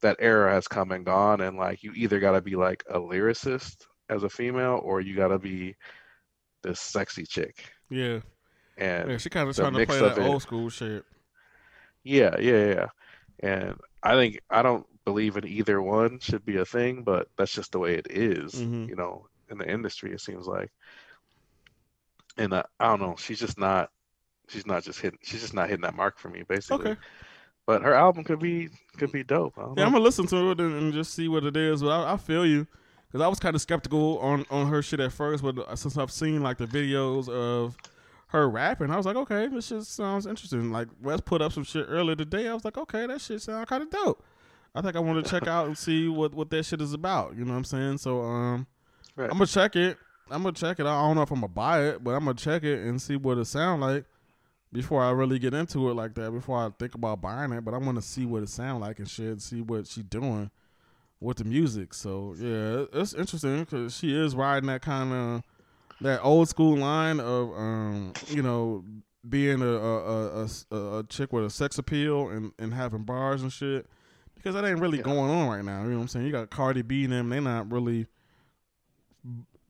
that era has come and gone, and like you either gotta be like a lyricist as a female, or you gotta be this sexy chick. Yeah. And Yeah, she kind of trying to play that it. old school shit. yeah, yeah, yeah. And I think I don't believe in either one should be a thing, but that's just the way it is, Mhm. you know, in the industry, it seems like. And uh, I don't know, she's just not she's not just hitting she's just not hitting that mark for me, basically. Okay. But her album could be could be dope. I don't Yeah, I'm gonna listen to it and, and just see what it is. But I, I feel you because I was kind of skeptical on on her shit at first, but since I've seen like the videos of her rapping, I was like, okay, this shit sounds interesting. Like Wes put up some shit earlier today. I was like, okay, that shit sounds kind of dope. I think I want to check out and see what what that shit is about. You know what I'm saying? So um, Right. I'm gonna check it. I'm gonna check it. I don't know if I'm gonna buy it, but I'm gonna check it and see what it sound like before I really get into it like that. Before I think about buying it, but I want to see what it sound like and shit. See what she doing with the music. So yeah, it's interesting because she is riding that kind of that old school line of um, you know being a a, a, a- a, chick with a sex appeal and, and having bars and shit. Because that ain't really Yeah. going on right now. You know what I'm saying? You got Cardi B and them. They're not really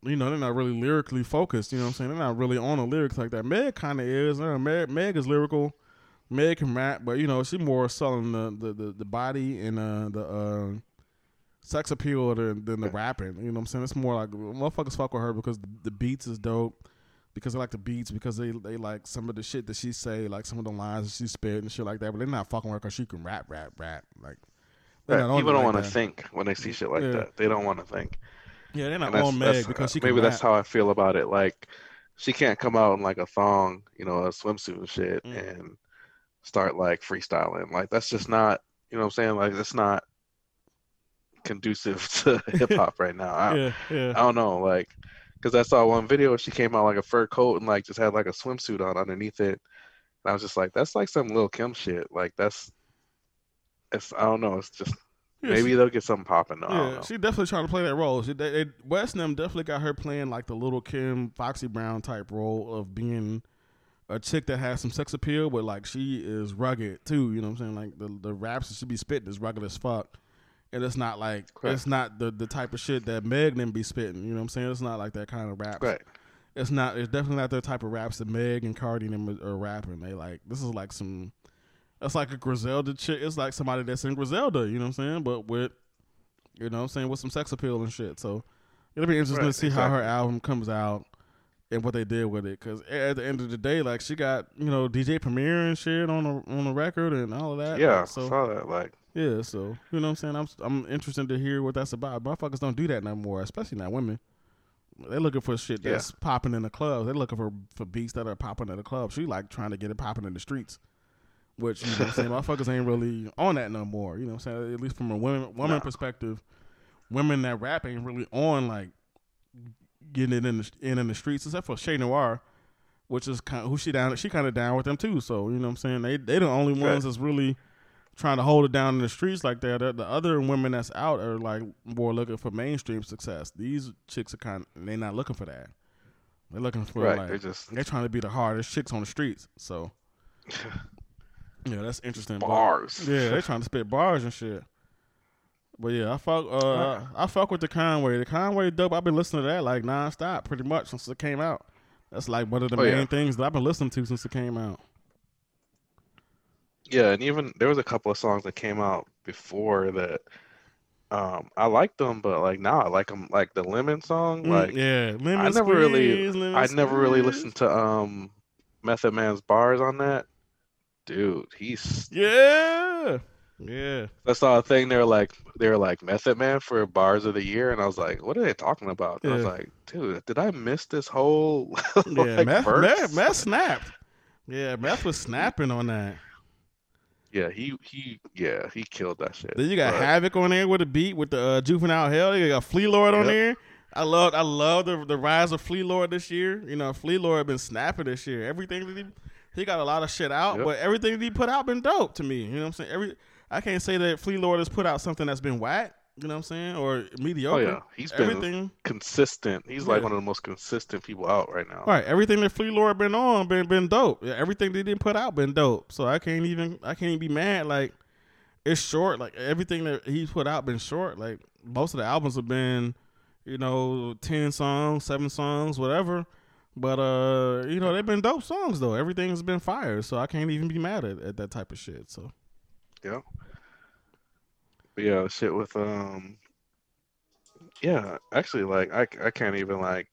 you know, they're not really lyrically focused. You know what I'm saying? They're not really on the lyrics like that. Meg kind of is. Uh, Meg, Meg is lyrical. Meg can rap, but you know, she more selling the the, the, the body and uh, the uh, sex appeal than, than the rapping. You know what I'm saying? It's more like motherfuckers fuck with her because the, the beats is dope. Because they like the beats, because they they like some of the shit that she say, like some of the lines that she spit and shit like that. But they're not fucking with her because she can rap, rap, rap. Like they're not on People don't like want to that. think when they see shit like Yeah. that. They don't want to think. Yeah, they're not And that's, on Meg that's- because she maybe can that's rap. how I feel about it. Like she can't come out in like a thong, you know, a swimsuit and shit, Mm. and start like freestyling. Like that's just not, you know, what I'm saying like that's not conducive to hip hop right now. I, yeah, yeah. I don't know, like, because I saw one video where she came out like a fur coat and like just had like a swimsuit on underneath it. And I was just like, that's like some Lil Kim shit. Like that's, it's I don't know. It's just Yeah, maybe she- they'll get something popping. Don't Yeah, she definitely trying to play that role. She, they, they, West and them definitely got her playing like the little Kim, Foxy Brown type role of being a chick that has some sex appeal, but like she is rugged too. You know what I'm saying? Like the the raps that she be spitting is rugged as fuck, and it's not like Correct. it's not the the type of shit that Meg didn't be spitting. You know what I'm saying? It's not like that kind of rap. Right. It's not. It's definitely not the type of raps that Meg and Cardi and them are, are rapping. They like this is like some. It's like a Griselda chick. It's like somebody that's in Griselda. You know what I'm saying? But with, you know what I'm saying, with some sex appeal and shit. So it'll be interesting Right, to see how her album comes out and what they did with it. Because at the end of the day, like she got you know DJ Premier and shit on the on the record and all of that. Yeah, Like, so saw that. Like, yeah, so you know what I'm saying. I'm I'm interested to hear what that's about. Motherfuckers don't do that no more, especially not women. They're looking for shit Yeah. that's popping in the clubs. They're looking for for beats that are popping in the club. She like trying to get it popping in the streets, which you know what I'm saying. Motherfuckers ain't really on that no more. You know what I'm saying. At least from a women woman Nah. perspective, women that rap ain't really on like getting it in the in, in the streets, except for Che Noir, which is kind of, who she down. She kind of down with them too. So you know what I'm saying. They they the only ones Right. that's really trying to hold it down in the streets like that. The, the other women that's out are like more looking for mainstream success. These chicks are kind. of They not looking for that. They're looking for right. like They're just they're trying to be the hardest chicks on the streets. So yeah, that's interesting. but- bars. yeah, they're trying to spit bars and shit. But yeah, I fuck uh I fuck with the Conway. The Conway dope. I've been listening to that like nonstop pretty much since it came out. That's like one of the Oh, main yeah. things that I've been listening to since it came out. Yeah, and even there was a couple of songs that came out before that. Um, I liked them, but like now I like them. Like the Lemon song, Mm, like yeah, lemon I never really- squeeze, lemon I never really listened to um Method Man's bars on that. Dude, he's Yeah, yeah, I saw a thing. They were like, they were like Method Man for bars of the year, and I was like, what are they talking about? And I was like, dude, did I miss this whole yeah. like meth, verse? meth, meth snapped. Yeah, meth was snapping on that. Yeah, he he yeah he killed that shit. Then you got But- Havoc on there with a beat with the uh, Juvenile Hell. You got Flee Lord on Yep. there. I love I love the the rise of Flee Lord this year. You know, Flee Lord been snapping this year. Everything that he he got a lot of shit out, Yep. but everything that he put out been dope to me. You know what I'm saying? Every I can't say that Flee Lord has put out something that's been whack. You know what I'm saying? Or mediocre. Oh yeah, he's been everything consistent. He's like one of the most consistent people out right now. right, everything that Flee Lord been on been been dope. Yeah, everything they didn't put out been dope. So I can't even I can't even be mad. Like it's short. Like everything that he's put out been short. Like most of the albums have been, you know, ten songs, seven songs, whatever. But uh, you know, they've been dope songs though. Everything's been fire. So I can't even be mad at, at that type of shit. So But yeah, shit with um, yeah, actually, like I I can't even like.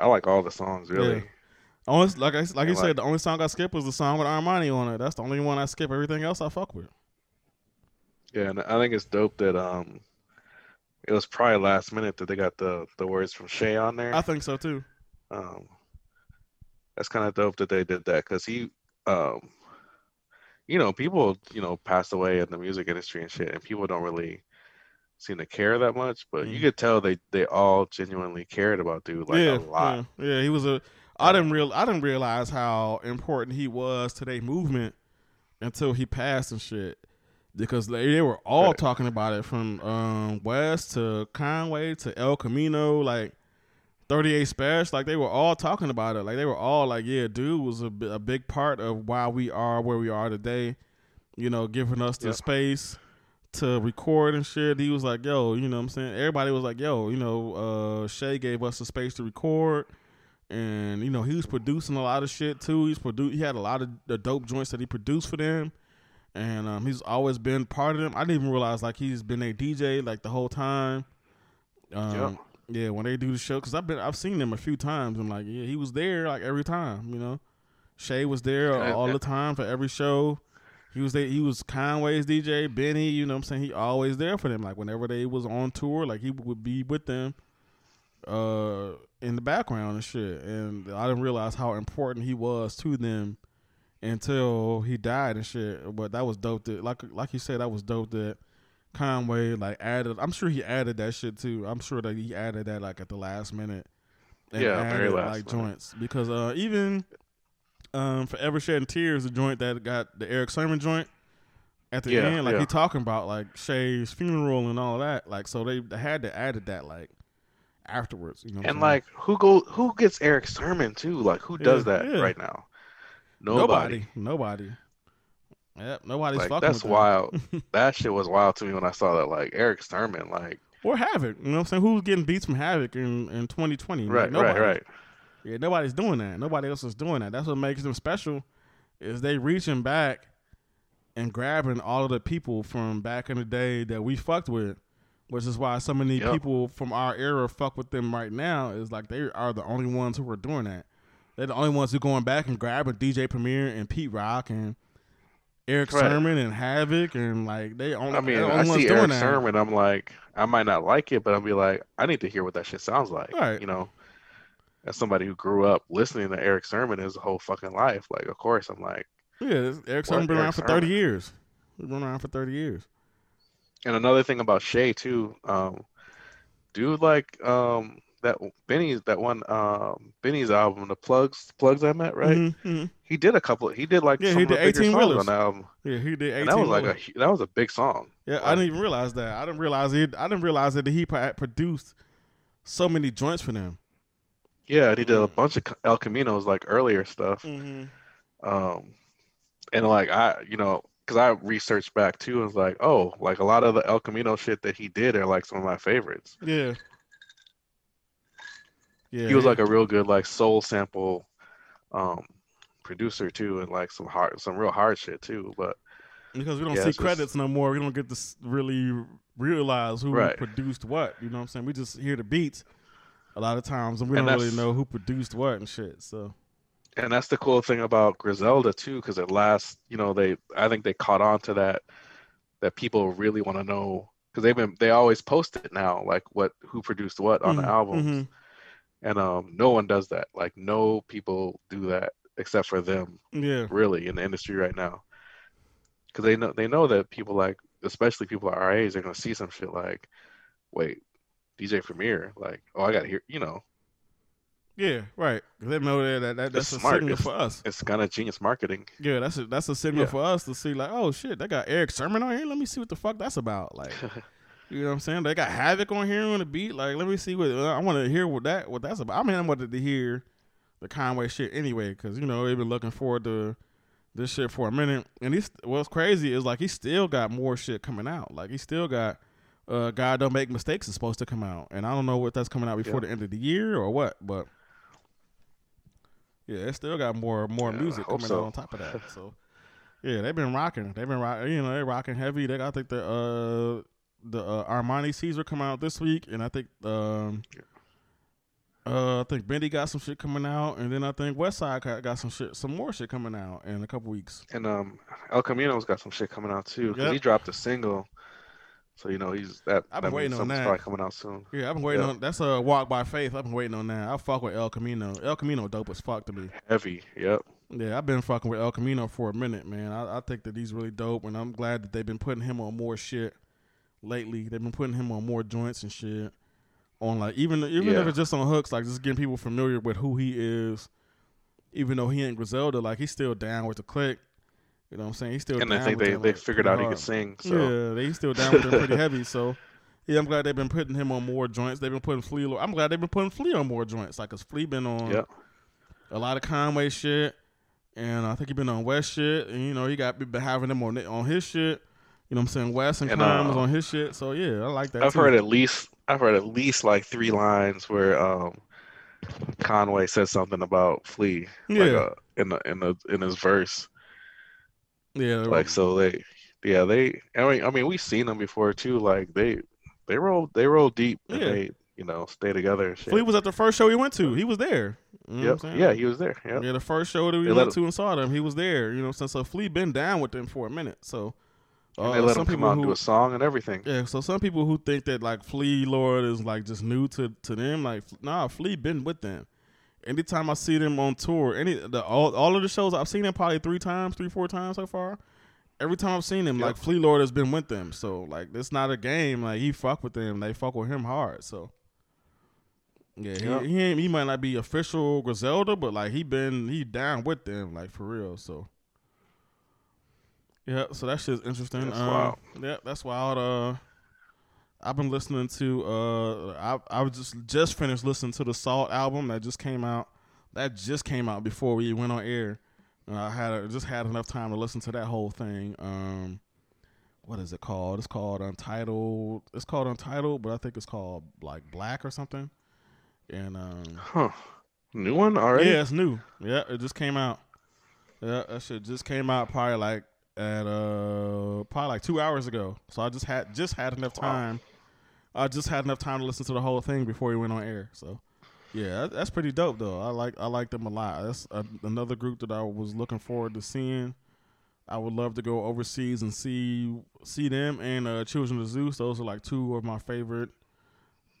I like all the songs really. Yeah. only like I like you And, said, the only song I skip was the song with Armani on it. That's the only one I skip. Everything else I fuck with. Yeah, and I think it's dope that um, it was probably last minute that they got the the words from Shay on there. I think so too. Um, that's kind of dope that they did that because he, um, you know, people, you know, pass away in the music industry and shit, and people don't really seem to care that much. But you Mhm. could tell they they all genuinely cared about dude like yeah, a lot. Yeah, yeah, he was a. I didn't real. I didn't realize how important he was to their movement until he passed and shit. Because they, they were all Right. talking about it from um, West to Conway to El Camino, like 38 Spesh. Like they were all talking about it. Like they were all like, yeah, dude was a, a big part of why we are where we are today. You know, giving us the Yep. space to record and shit. He was like, yo, you know what I'm saying? Everybody was like, yo, you know, uh, Shay gave us the space to record. And, you know, he was producing a lot of shit too. He's produ- he had a lot of the dope joints that he produced for them. And um, he's always been part of them. I didn't even realize like he's been a DJ like the whole time. Um, yeah, when they do the show, because I've been I've seen them a few times, and like yeah, he was there like every time. You know, Shay was there all the time for every show. He was there. He was Conway's DJ, Benny. You know what I'm saying? He always there for them. Like whenever they was on tour, like he would be with them, uh, in the background and shit. And I didn't realize how important he was to them until he died and shit. But that was dope. That like like you said, that was dope. That Conway like added. I'm sure he added that shit too. I'm sure that he added that like at the last minute. Yeah, very last like minute. joints because uh even um Forever Shedding Tears, the joint that got the Erick Sermon joint at the Yeah, end, like yeah. he talking about like Shay's funeral and all that. Like so they, they had to added that like afterwards. You know, And like who go who gets Erick Sermon too? Like who does Yeah, that right now? Nobody. nobody, nobody. Yep, nobody's Like fucking that's wild. that shit was wild to me when I saw that. Like Erick Sermon, like Or Havoc. You know what I'm saying? Who's getting beats from Havoc in, in 2020? Like, right, right, nobody. right. Yeah, nobody's doing that. Nobody else is doing that. That's what makes them special. Is they reaching back and grabbing all of the people from back in the day that we fucked with, which is why so many Yep. people from our era fuck with them right now. Is like they are the only ones who are doing that. They're the only ones who going back and grabbing DJ Premier and Pete Rock and Erick Right. Sermon and Havoc and like they only. I mean, I see Erick that. Sermon. I'm like, I might not like it, but I'll be like, I need to hear what that shit sounds like. Right. You know, as somebody who grew up listening to Erick Sermon his whole fucking life, like, of course, I'm like, Yeah, Erick Sermon been around Erick for thirty Sermon? years. He's been around for thirty years. and another thing about Shay too, um, dude, like um, that Benny's that one um Benny's album, the plugs plugs I met, right? Mm-hmm, mm-hmm. He did a couple. He did like Yeah, some he of did bigger 18 songs wheelers. on the album, Yeah, he did. 18 and that was like a wheelers. that was a big song. Yeah, I didn't even realize that. I didn't realize he. I didn't realize that he pro- produced so many joints for them. Yeah, and he did a Mm. bunch of El Caminos like earlier stuff. Mm-hmm. Um, and like I, you know, because I researched back too, and was like, oh, like a lot of the El Camino shit that he did are like some of my favorites. Yeah. Yeah. He was like a real good like soul sample um producer too, and like some hard, some real hard shit too. But because we don't yeah, see it's just- credits no more. We don't get to really realize who Right. produced what. You know what I'm saying? We just hear the beats a lot of times, and we And don't really know who produced what and shit. So and that's the cool thing about Griselda too, because at last, you know, they I think they caught on to that that people really want to know because they've been they always post it now, like what who produced what on the Mhm, albums. mhm. And um, no one does that. Like no people do that except for them, yeah, really, in the industry right now. Because they know they know that people like, especially people our age, they're gonna see some shit like, wait, DJ Premier, like, oh, I gotta hear, you know, yeah, right. They know that, that, that that's a smart. signal It's- for us. it's kind of genius marketing. Yeah, that's a that's a signal Yeah. for us to see like, oh shit, they got Erick Sermon on here. Let me see what the fuck that's about. Like, you know what I'm saying? They got Havoc on here on the beat. Like, let me see what uh, I want to hear what that what that's about. I mean, I wanted to hear the Conway shit anyway because you know they've been looking forward to this shit for a minute. And he's what's crazy is like he still got more shit coming out. Like he still got uh God Don't Make Mistakes is supposed to come out, and I don't know what that's coming out before Yeah. the end of the year or what, but. Yeah, it still got more more Yeah, music coming so. out on top of that. So, yeah, they've been rocking. They've been rocking. You know, they're rocking heavy. They got I think the uh the uh, Armani Caesar come out this week, and I think um uh I think Benny got some shit coming out, and then I think Westside got, got some shit, some more shit coming out in a couple weeks. And um, El Camino's got some shit coming out too, because Yep. he dropped a single. So you know he's that. I've been that waiting on something's that. Probably coming out soon. Yeah, I've been waiting Yeah. on. That's a walk by faith. I've been waiting on that. I fuck with El Camino. El Camino dope as fuck to me. Heavy. Yep. Yeah, I've been fucking with El Camino for a minute, man. I, I think that he's really dope, and I'm glad that they've been putting him on more shit lately. They've been putting him on more joints and shit. On like even even if it's just on hooks, like just getting people familiar with who he is. Even though he ain't Griselda, like he's still down with the click. You know what I'm saying? He's still And down I think with they them, they like, figured out he hard. could sing. So Yeah, they still down with them pretty heavy. So yeah, I'm glad they've been putting him on more joints. They've been putting Flee. I'm glad they've been putting Flee on more joints. Like, cause Flee been on Yep. a lot of Conway shit, and I think he been on West shit, and you know he got been having them on on his shit. You know what I'm saying? West and, And, was uh, on his shit. So yeah, I like that. I've too. heard at least I've heard at least like three lines where um Conway said something about Flee. Like Yeah. uh, in the in the in his verse. Yeah, Like so they yeah, they I mean I mean we've seen them before too. Like they they roll they roll deep and Yeah. they, you know, stay together. Flee was at the first show he went to. He was there. You know Yep. Yeah, he was there. Yep. Yeah, the first show that we They went to and saw them, he was there. You know since? So Flee been down with them for a minute. So uh, they let some him come people out and who do a song and everything. Yeah, so some people who think that like Flee Lord is like just new to, to them, like nah, Flee been with them. Anytime I see them on tour, any the all, all of the shows I've seen them probably three times, three four times so far. Every time I've seen them, Yep. like Flee Lord has been with them. So like it's not a game. Like he fuck with them, they fuck with him hard. So yeah, Yep. he, he ain't, he might not be official Griselda, but like he been he down with them like for real. So yeah, so that shit's interesting. That's um, wild. Yeah, that's wild. Uh, I've been listening to. Uh, I I was just just finished listening to the Sault album that just came out. That just came out before we went on air. Uh, I had just had enough time to listen to that whole thing. Um, what is it called? It's called Untitled. It's called Untitled, but I think it's called like Black or something. And um, Huh. New one already? yeah, it's new. Yeah, it just came out. Yeah, that shit just came out probably like at uh probably like two hours ago. So I just had just had enough Wow. time. I just had enough time to listen to the whole thing before we went on air. So yeah, that, that's pretty dope though. I like I like them a lot. That's a, another group that I was looking forward to seeing. I would love to go overseas and see see them and uh, Children of Zeus. Those are like two of my favorite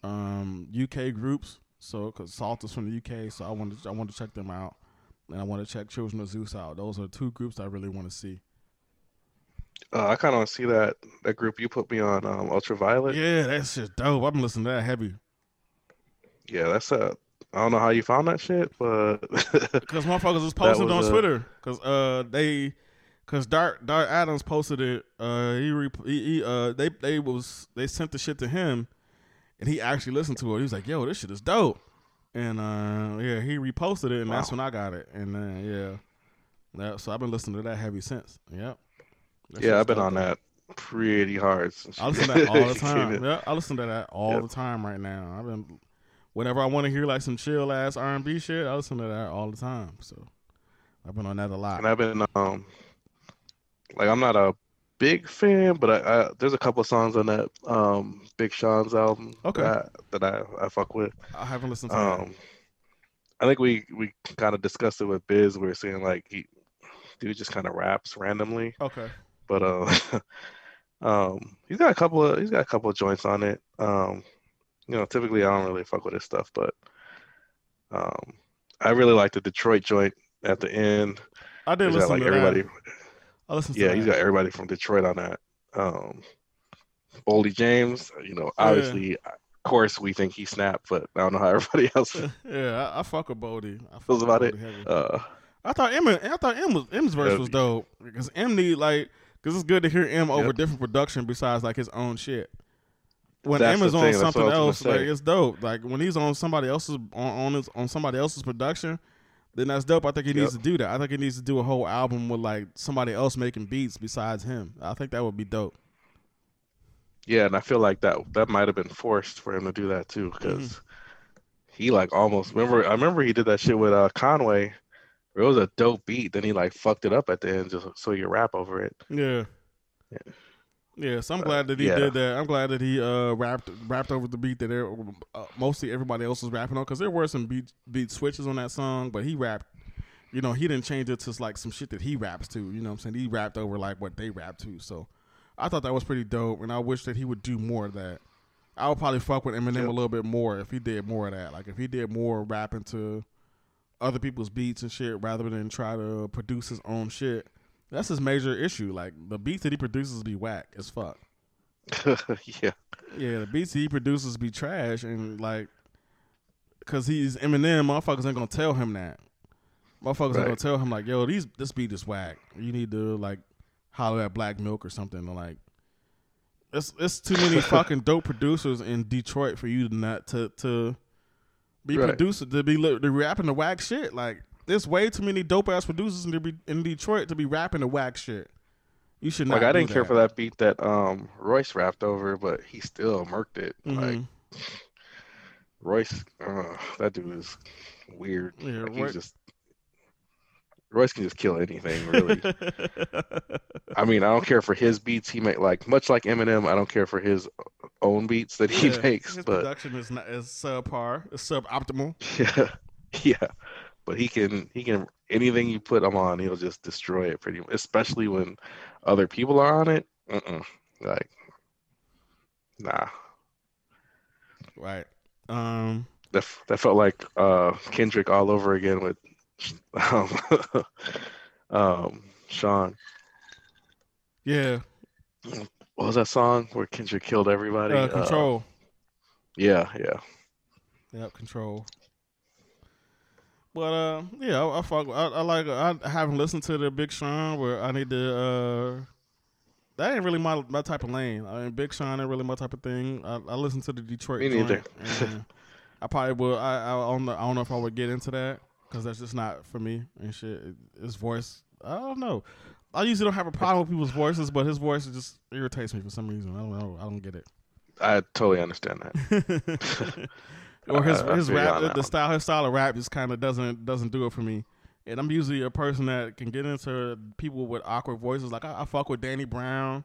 um, UK groups. So, because Sault is from the UK, so I wanted I want to check them out, and I want to check Children of Zeus out. Those are two groups I really want to see. Uh, I kind of see that that group you put me on, um, Ultraviolet. Yeah, that's just dope. I've been listening to that heavy. Yeah, that's a. I don't know how you found that shit, but Because motherfuckers was posting was on a- Twitter. Because uh they, because Dart Dart Adams posted it. Uh he, re, he, uh they they was they sent the shit to him, and he actually listened to it. He was like, "Yo, this shit is dope," and uh yeah he reposted it, and that's when I got it. And uh, yeah, that, so I've been listening to that heavy since. Yep. That yeah, I've been on that pretty hard. Since I listen to that all the time. Yeah, I listen to that all Yep. the time right now. I've been whenever I want to hear like some chill ass R and B shit, I listen to that all the time. So I've been on that a lot. And I've been um, like I'm not a big fan, but I, I there's a couple songs on that um Big Sean's album Okay. that, that I I fuck with. I haven't listened to that. Um, I think we we kind of discussed it with Biz. We were saying like he dude just kind of raps randomly, Okay. But uh, um, he's got a couple of he's got a couple of joints on it. Um, you know, typically I don't really fuck with his stuff, but um, I really like the Detroit joint at the end. I did He's got listen like to everybody. that. I listened to Yeah, that. he's got everybody from Detroit on that. Um, Boldy James, you know, obviously, of course, we think he snapped, but I don't know how everybody else yeah, I, I fuck with Boldy. I fuck about Boldy it. Uh, I thought M. I thought M was M's verse Yeah. was dope because M need like because it's good to hear M over Yep. different production besides like his own shit. When That's M is on thing, that's what something else, like it's dope. Like when he's on somebody else's on on, his, on somebody else's production, then that's dope. I think he needs to do that. I think he needs to do a whole album with like somebody else making beats besides him. I think that would be dope. yeah, and I feel like that that might have been forced for him to do that too, because Mm-hmm. he like almost remember. I remember he did that shit with uh Conway. It was a dope beat, then he like fucked it up at the end just so you rap over it. Yeah. Yeah. Yeah, so I'm Uh, glad that he yeah. did that. I'm glad that he uh rapped rapped over the beat that uh, mostly everybody else was rapping on because there were some beat beat switches on that song, but he rapped. You know, he didn't change it to like some shit that he raps to. You know what I'm saying? He rapped over like what they rap to. So I thought that was pretty dope, and I wish that he would do more of that. I would probably fuck with Eminem Yep. a little bit more if he did more of that. Like if he did more rapping to other people's beats and shit rather than try to produce his own shit. That's his major issue. Like the beats that he produces be whack as fuck. yeah, Yeah, the beats that he produces be trash and like, cause he's Eminem, motherfuckers ain't gonna tell him that. Motherfuckers ain't gonna tell him like, yo, these this beat is whack. You need to like holler at Black Milk or something. Or like, it's it's too many fucking dope producers in Detroit for you to not to to be Right. producer to be li- to rapping the whack shit. Like, there's way too many dope ass producers in, the, in Detroit to be rapping the whack shit. You should not. like I didn't care for that beat that um Royce rapped over, but he still murked it. Like Mhm. Royce, uh, that dude is weird. Yeah, Like, Roy- he's just Royce can just kill anything, really. I mean, I don't care for his beats he make. Like much like Eminem, I don't care for his own beats that he Yeah, makes. His But production is not is subpar. It's suboptimal. yeah, yeah. But he can he can anything you put him on, he'll just destroy it pretty much. Especially when other people are on it. Uh-uh. Like, nah. Right. Um. That that felt like uh Kendrick all over again with um, um Sean. Yeah. What was that song where Kendrick killed everybody? Uh, Uh, control. yeah, yeah. Yep. Control. But uh, yeah, I, I fuck. I, I like. I haven't listened to the Big Sean, but I need to. uh That ain't really my my type of lane. I mean, Big Sean ain't really my type of thing. I, I listen to the Detroit. Me neither. I probably will. I I don't know. I don't know if I would get into that because that's just not for me and shit. His voice. I don't know. I usually don't have a problem with people's voices, but his voice just irritates me for some reason. I don't know. I don't get it. I totally understand that. or his his rap, the, the style, his style of rap just kind of doesn't doesn't do it for me. And I'm usually a person that can get into people with awkward voices. Like I, I fuck with Danny Brown,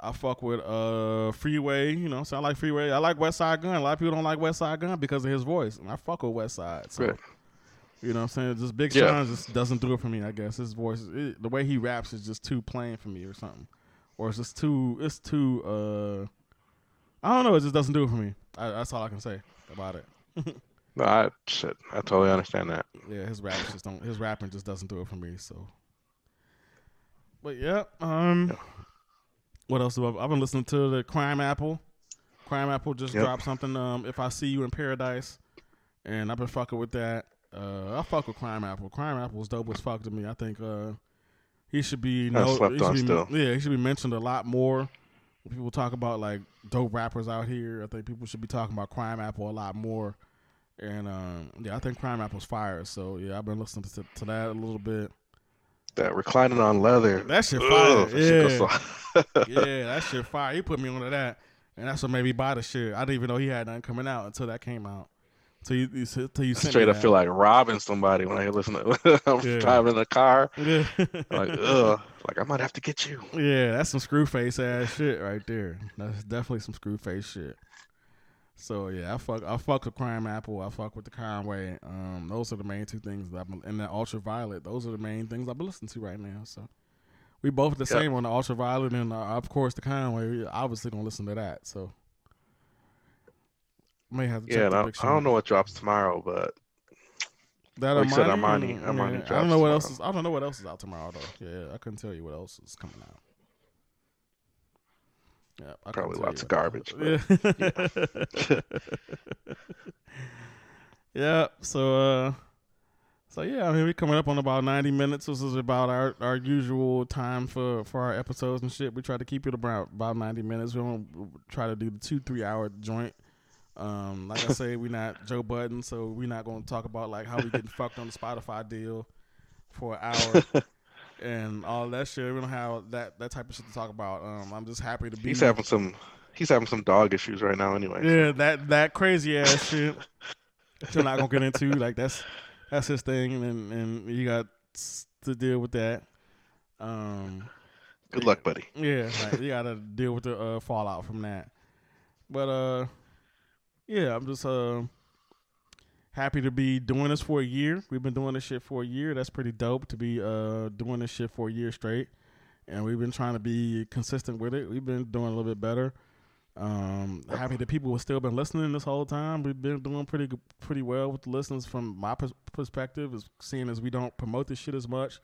I fuck with uh Freeway. You know, so I like Freeway. I like Westside Gunn. A lot of people don't like Westside Gunn because of his voice, and I fuck with West Side. So Right. You know, what I'm saying just Big Yeah. Sean just doesn't do it for me. I guess his voice, it, the way he raps, is just too plain for me, or something, or it's just too. It's too. uh I don't know. It just doesn't do it for me. I, that's all I can say about it. No, I shit. I totally understand that. Yeah, his raps just don't. His rapping just doesn't do it for me. So, but yeah, um, what else? Have I, I've been listening to the Crimeapple. Crime Apple just Yep. dropped something. Um, if I see you in paradise, and I've been fucking with that. Uh, I fuck with Crimeapple. Crime Apple was dope as fuck to me. I think uh, he should be no, slept he should on be, still. Yeah, he should be mentioned a lot more. When people talk about like dope rappers out here. I think people should be talking about Crimeapple a lot more. And um, yeah, I think Crimeapple's fire. So yeah, I've been listening to, to that a little bit. That reclining on leather. That shit Ugh, fire. that shit Yeah. goes so- yeah, that shit fire. He put me onto that, and that's what made me buy the shit. I didn't even know he had nothing coming out until that came out. Till you, you till you Straight up that. feel like robbing somebody when I listen to I'm Yeah. driving in the car. yeah. Like, ugh, like I might have to get you. yeah, that's some screw face ass shit right there. That's definitely some screw face shit. So yeah, I fuck I fuck with Crimeapple. I fuck with the Conway. Um, those are the main two things that I'm and the Ultraviolet. Those are the main things I've been listening to right now. So we both the Yep. same on the Ultraviolet and uh, of course the Conway. We obviously don't listen to that. So may have to Yeah, I, I don't know what drops tomorrow, but That Like you said, Armani, Armani- mm, Armani yeah, I don't drops know what else is. I don't know what else is out tomorrow though. Yeah, I couldn't tell you what else is coming out. Yeah, I Probably lots of garbage, Yeah. yeah. So, uh, so yeah, I mean, we're coming up on about ninety minutes. This is about our, our usual time for, for our episodes and shit. We try to keep it about about ninety minutes. We don't try to do the two three hour joint. Um, like I say, we're not Joe Budden, so we're not going to talk about like how we getting fucked on the Spotify deal for an hour and all that shit. We don't have that that type of shit to talk about. Um, I'm just happy to be. he's having some he's having some dog issues right now anyway. Yeah, that that crazy ass shit. Which I'm not gonna get into. Like that's that's his thing, and and you got to deal with that. Um, Good luck, buddy. yeah, like, you gotta deal with the uh, fallout from that. But uh, yeah, I'm just uh happy to be doing this for a year. We've been doing this shit for a year. That's pretty dope to be uh doing this shit for a year straight. And we've been trying to be consistent with it. We've been doing a little bit better. Um, happy that people have still been listening this whole time. We've been doing pretty pretty well with the listeners from my pers- perspective. Is seeing as we don't promote this shit as much,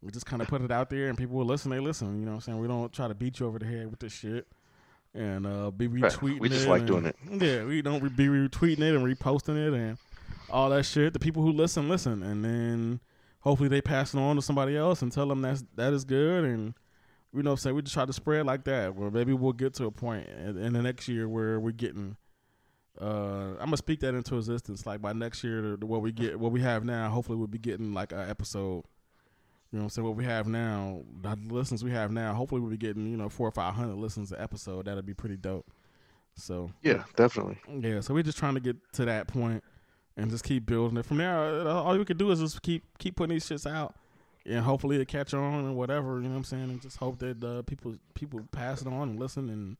we just kind of put it out there and people will listen. They listen. You know what I'm saying? We don't try to beat you over the head with this shit and uh, be Right. retweeting. We just it like and- doing it. Yeah, we don't be retweeting it and reposting it and all that shit. The people who listen, listen, and then hopefully they pass it on to somebody else and tell them that's that is good and. You know, saying we just try to spread like that. Where maybe we'll get to a point in, in the next year where we're getting. Uh, I'm gonna speak that into existence. Like by next year, what we get, what we have now, hopefully we'll be getting like an episode. You know what I'm saying? What we have now, the listens we have now, hopefully we'll be getting you know four or five hundred listens an episode. That'd be pretty dope. So Yeah, definitely. yeah, so we're just trying to get to that point and just keep building it. From there, uh, all we can do is just keep keep putting these shits out, and hopefully it catch on and whatever. You know what I'm saying? And just hope that uh, people people pass it on and listen and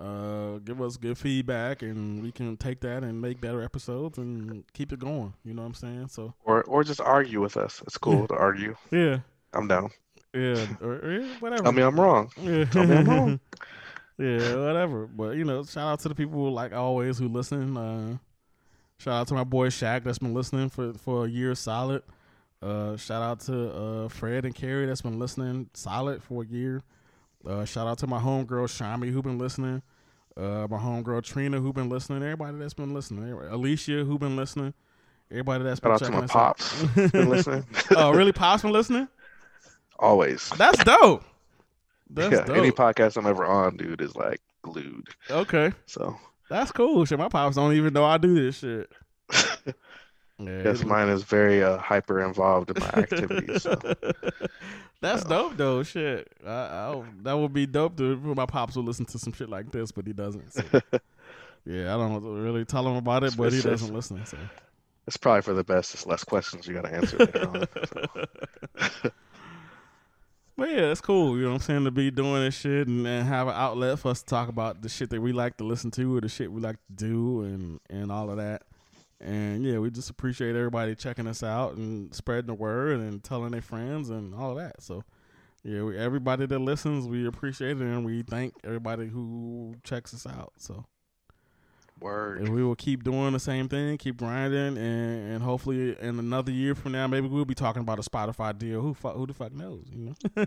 uh, give us good feedback, and we can take that and make better episodes and keep it going. You know what I'm saying? So Or or just argue with us. It's cool to argue. yeah, I'm down. yeah, or, or whatever. Tell me I'm wrong. Yeah. Tell me I'm wrong. yeah, whatever. But you know, shout out to the people like always who listen. Uh, shout out to my boy Shaq that's been listening for for a year solid. Uh, shout out to uh, Fred and Carrie that's been listening solid for a year. Uh, shout out to my homegirl Shami who been listening. Uh, my homegirl Trina who been listening. Everybody that's been listening. Everybody- Alicia who been listening. Everybody that's been Shout out to my pops. Been listening. oh, really? Pops been listening? Always. That's dope. That's yeah, dope. any podcast I'm ever on, dude, is like glued. okay. So That's cool. Shit, my pops don't even know I do this shit. Yeah, yes, mine is very uh, hyper involved in my activities. So. That's Yeah. dope though. Shit, I, I, that would be dope to my pops would listen to some shit like this, but he doesn't. So. yeah, I don't really tell him about it, but he It's- it's- doesn't listen. So. It's probably for the best. It's less questions you got to answer later on. So. But yeah, it's cool. You know what I'm saying to be doing this shit and, and have an outlet for us to talk about the shit that we like to listen to or the shit we like to do and and all of that. And yeah, we just appreciate everybody checking us out and spreading the word and telling their friends and all of that. So yeah, we, everybody that listens, we appreciate it and we thank everybody who checks us out. So Word. and we will keep doing the same thing, keep grinding, and, and hopefully in another year from now, maybe we'll be talking about a Spotify deal. Who fuck, who the fuck knows? You know,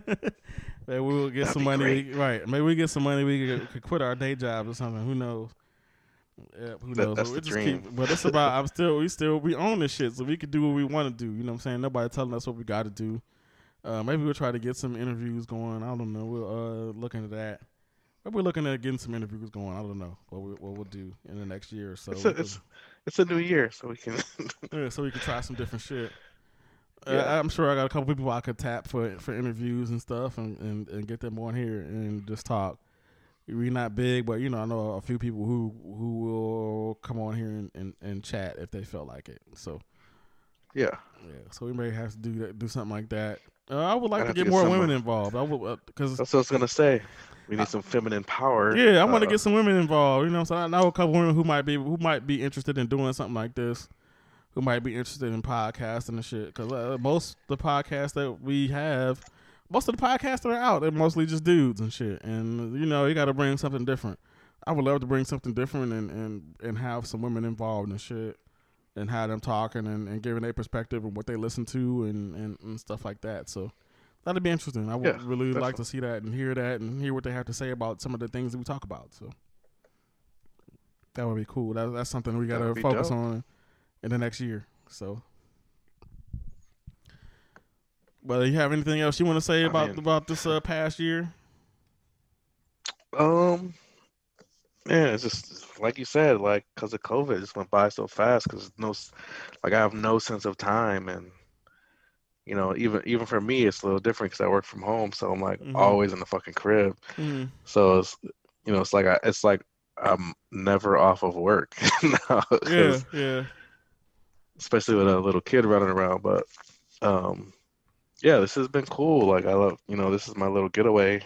Maybe we'll get That'd some money. Right. Maybe we get some money. We could, could quit our day jobs or something. Who knows? Yeah, who That- knows? that's the dream. Keep, but it's about. I'm still. We still. We own this shit, so we can do what we want to do. You know what I'm saying? Nobody telling us what we got to do. Uh, maybe we'll try to get some interviews going. I don't know. We'll uh, look into that. Maybe we're looking at getting some interviews going. I don't know what we, what we'll do in the next year or so. It's a, it's, it's a new year, so we can. yeah, so we can try some different shit. Uh, I'm sure I got a couple people I could tap for for interviews and stuff, and, and, and get them on here and just talk. We're not big, but you know I know a few people who who will come on here and, and, and chat if they felt like it. So yeah. yeah, so we may have to do that, do something like that. Uh, I would like to have to get get more women uh, involved. I would because That's what I was gonna say. We need some feminine power. yeah, I want to Uh, get some women involved. You know, saying I know a couple women who might be who might be interested in doing something like this, who might be interested in podcasting and shit. Because uh, most the podcasts that we have, most of the podcasts that are out, they're mostly just dudes and shit. And you know, you got to bring something different. I would love to bring something different and and and have some women involved and shit. And have them talking and, and giving their perspective and what they listen to and, and, and stuff like that. So that'd be interesting. I would Yeah, really like to see that and hear that and hear what they have to say about some of the things that we talk about. So that would be cool. That, that's something we got to focus dope. on in the next year. So, but you have anything else you want to say I about mean- about this uh, past year? Um, man, it's just like you said, like because of COVID, it just went by so fast. Because no, like I have no sense of time, and you know, even even for me, it's a little different because I work from home, so I'm like Mhm. always in the fucking crib. Mm, So it's you know, it's like I, it's like I'm never off of work now, yeah, yeah, especially with a little kid running around. But um, yeah, this has been cool. Like I love, you know, this is my little getaway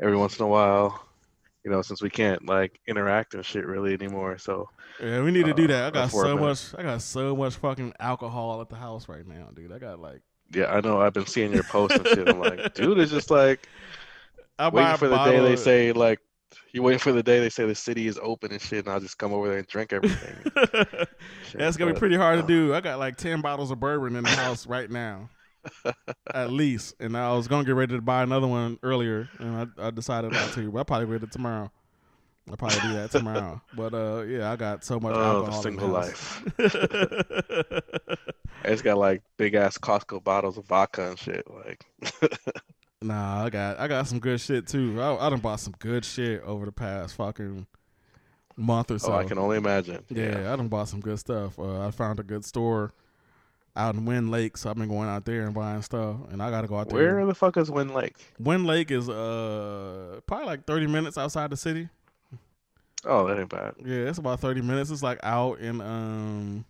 every once in a while. You know, since we can't like interact and shit really anymore. So yeah. We need to do Uh, that. I got so much. I got so much fucking alcohol at the house right now, dude. I got like yeah, I know I've been seeing your posts and shit. I'm like, dude, it's just like I buy waiting for the day they say like you waiting for the day they say the city is open and shit, and I'll just come over there and drink everything. Shit, That's gonna be pretty hard to uh, do. I got like ten bottles of bourbon in the house right now, at least. And I was gonna get ready to buy another one earlier, and I, I decided not to. But I probably do it tomorrow. I'll probably do that tomorrow. But uh, yeah, I got so much Oh, the alcohol. single in the life. house. I just got like big ass Costco bottles of vodka and shit. Like, nah, I got I got some good shit too. I, I done bought some good shit over the past fucking month or so. oh, I can only imagine. Yeah, I done bought some good stuff. Uh, I found a good store out in Wind Lake, so I've been going out there and buying stuff. And I got to go out there. Where the fuck is Wind Lake? Wind Lake is uh probably like thirty minutes outside the city. Oh, that ain't bad. Yeah, it's about thirty minutes. It's like out in um,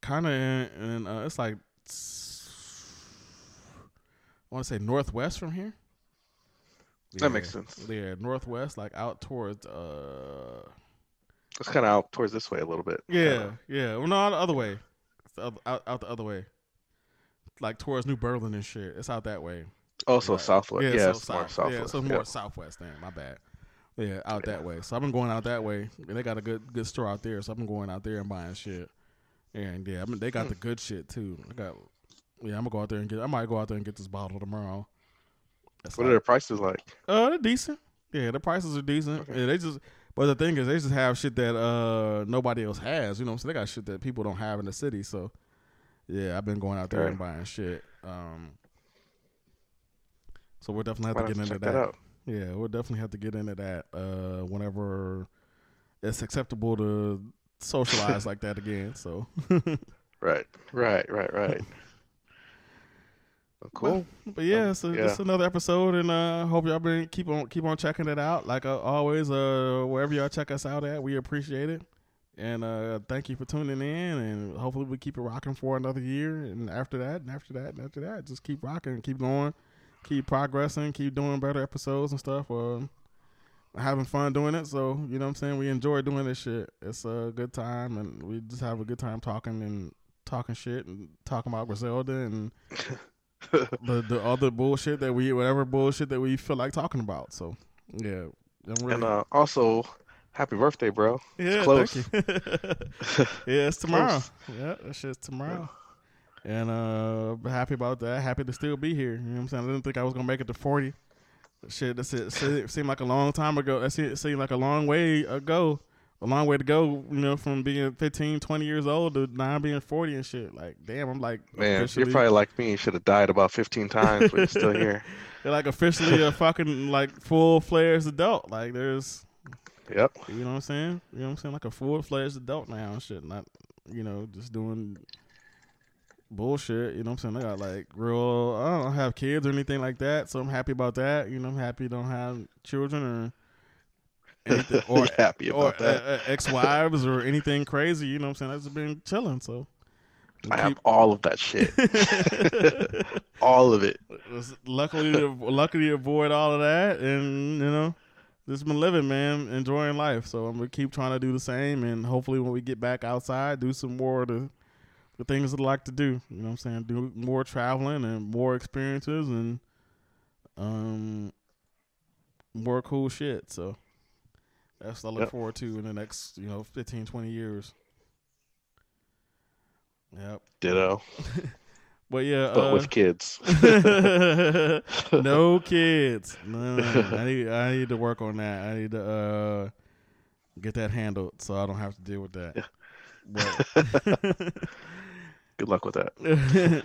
kind of in, in uh, it's like I want to say northwest from here. That makes sense. Yeah, northwest, like out towards uh, It's kind of out towards this way a little bit. yeah, kinda. yeah. Well, no, the other way, The out, out the other way, like towards New Berlin and shit. It's out that way. Also Right. southwest. Yeah, so it's more south. southwest. Yeah, so yeah. more southwest. Then my bad. Yeah, out Yeah. that way. So I've been going out that way, and they got a good good store out there. So I've been going out there and buying shit. And yeah, I mean they got Hmm. the good shit too. I got yeah, I'm gonna go out there and get. I might go out there and get this bottle tomorrow. That's What are like- their prices like? uh, they're decent. Yeah, the prices are decent. Okay. Yeah, they just. But the thing is, they just have shit that uh nobody else has. You know, so they got shit that people don't have in the city. So, yeah, I've been going out there and buying shit. Um, so we'll definitely have Might to get into that that. Yeah, we'll definitely have to get into that uh whenever it's acceptable to socialize like that again. So, Right, right, right, right. Cool. But yeah, Um, so yeah. just another episode, and uh, hope y'all been keep on keep on checking it out. Like uh, always, uh, wherever y'all check us out at, we appreciate it. And uh, thank you for tuning in, and hopefully we keep it rocking for another year. And after that, and after that, and after that, just keep rocking, keep going, keep progressing, keep doing better episodes and stuff. Um, having fun doing it. So you know what I'm saying. We enjoy doing this shit. It's a good time, and we just have a good time talking and talking shit and talking about Griselda and the the other bullshit that we whatever bullshit that we feel like talking about. So yeah, I'm really, and uh, also, happy birthday, bro. yeah, close. thank you. yeah, it's tomorrow. Yeah, that shit's tomorrow. and uh, happy about that. Happy to still be here. You know what I'm saying? I didn't think I was gonna make it to 40. Shit, that's it. It seemed like a long time ago. That seemed, seemed like a long way ago. A long way to go, you know, from being 15, 20 years old to now being 40 and shit. Like, damn, I'm like, Man, officially- you're probably like me. You should have died about 15 times, but you're still here. They're like officially a fucking like full fledged adult. Like, there's Yep. You know what I'm saying? You know what I'm saying? Like a full fledged adult now and shit. Not, you know, just doing bullshit. You know what I'm saying? I got like real, I don't have kids or anything like that. So I'm happy about that. You know, I'm happy don't have children or anything, or, happy or about that. uh, uh, ex wives or anything crazy. You know what I'm saying? I've just been chilling. So I have all of that shit. all of it. luckily to, luckily to avoid all of that and you know just been living man enjoying life so i'm gonna keep trying to do the same and hopefully when we get back outside do some more of the, the things that i like to do you know what i'm saying do more traveling and more experiences and um more cool shit so that's what i look Yep. forward to in the next you know 15 20 years yep Ditto. but yeah But uh, with kids. no kids. No, I need I need to work on that. I need to uh, get that handled so I don't have to deal with that. But, Good luck with that.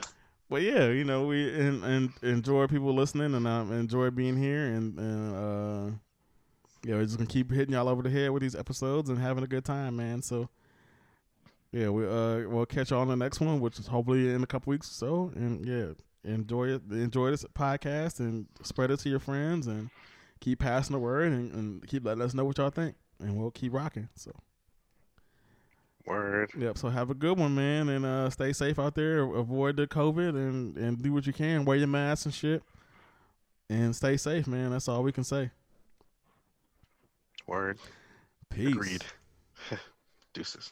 but yeah, you know we and, and enjoy people listening and um, enjoy being here and and uh, yeah, we're just gonna keep hitting y'all over the head with these episodes and having a good time, man. So yeah, we uh we'll catch y'all on the next one, which is hopefully in a couple weeks or so. And yeah, enjoy it, enjoy this podcast, and spread it to your friends, and keep passing the word, and, and keep letting us know what y'all think, and we'll keep rocking. So Word. yep. So have a good one, man, and uh, stay safe out there. Avoid the COVID, and and do what you can. Wear your mask and shit, and stay safe, man. That's all we can say. Word. Peace. Agreed. Deuces.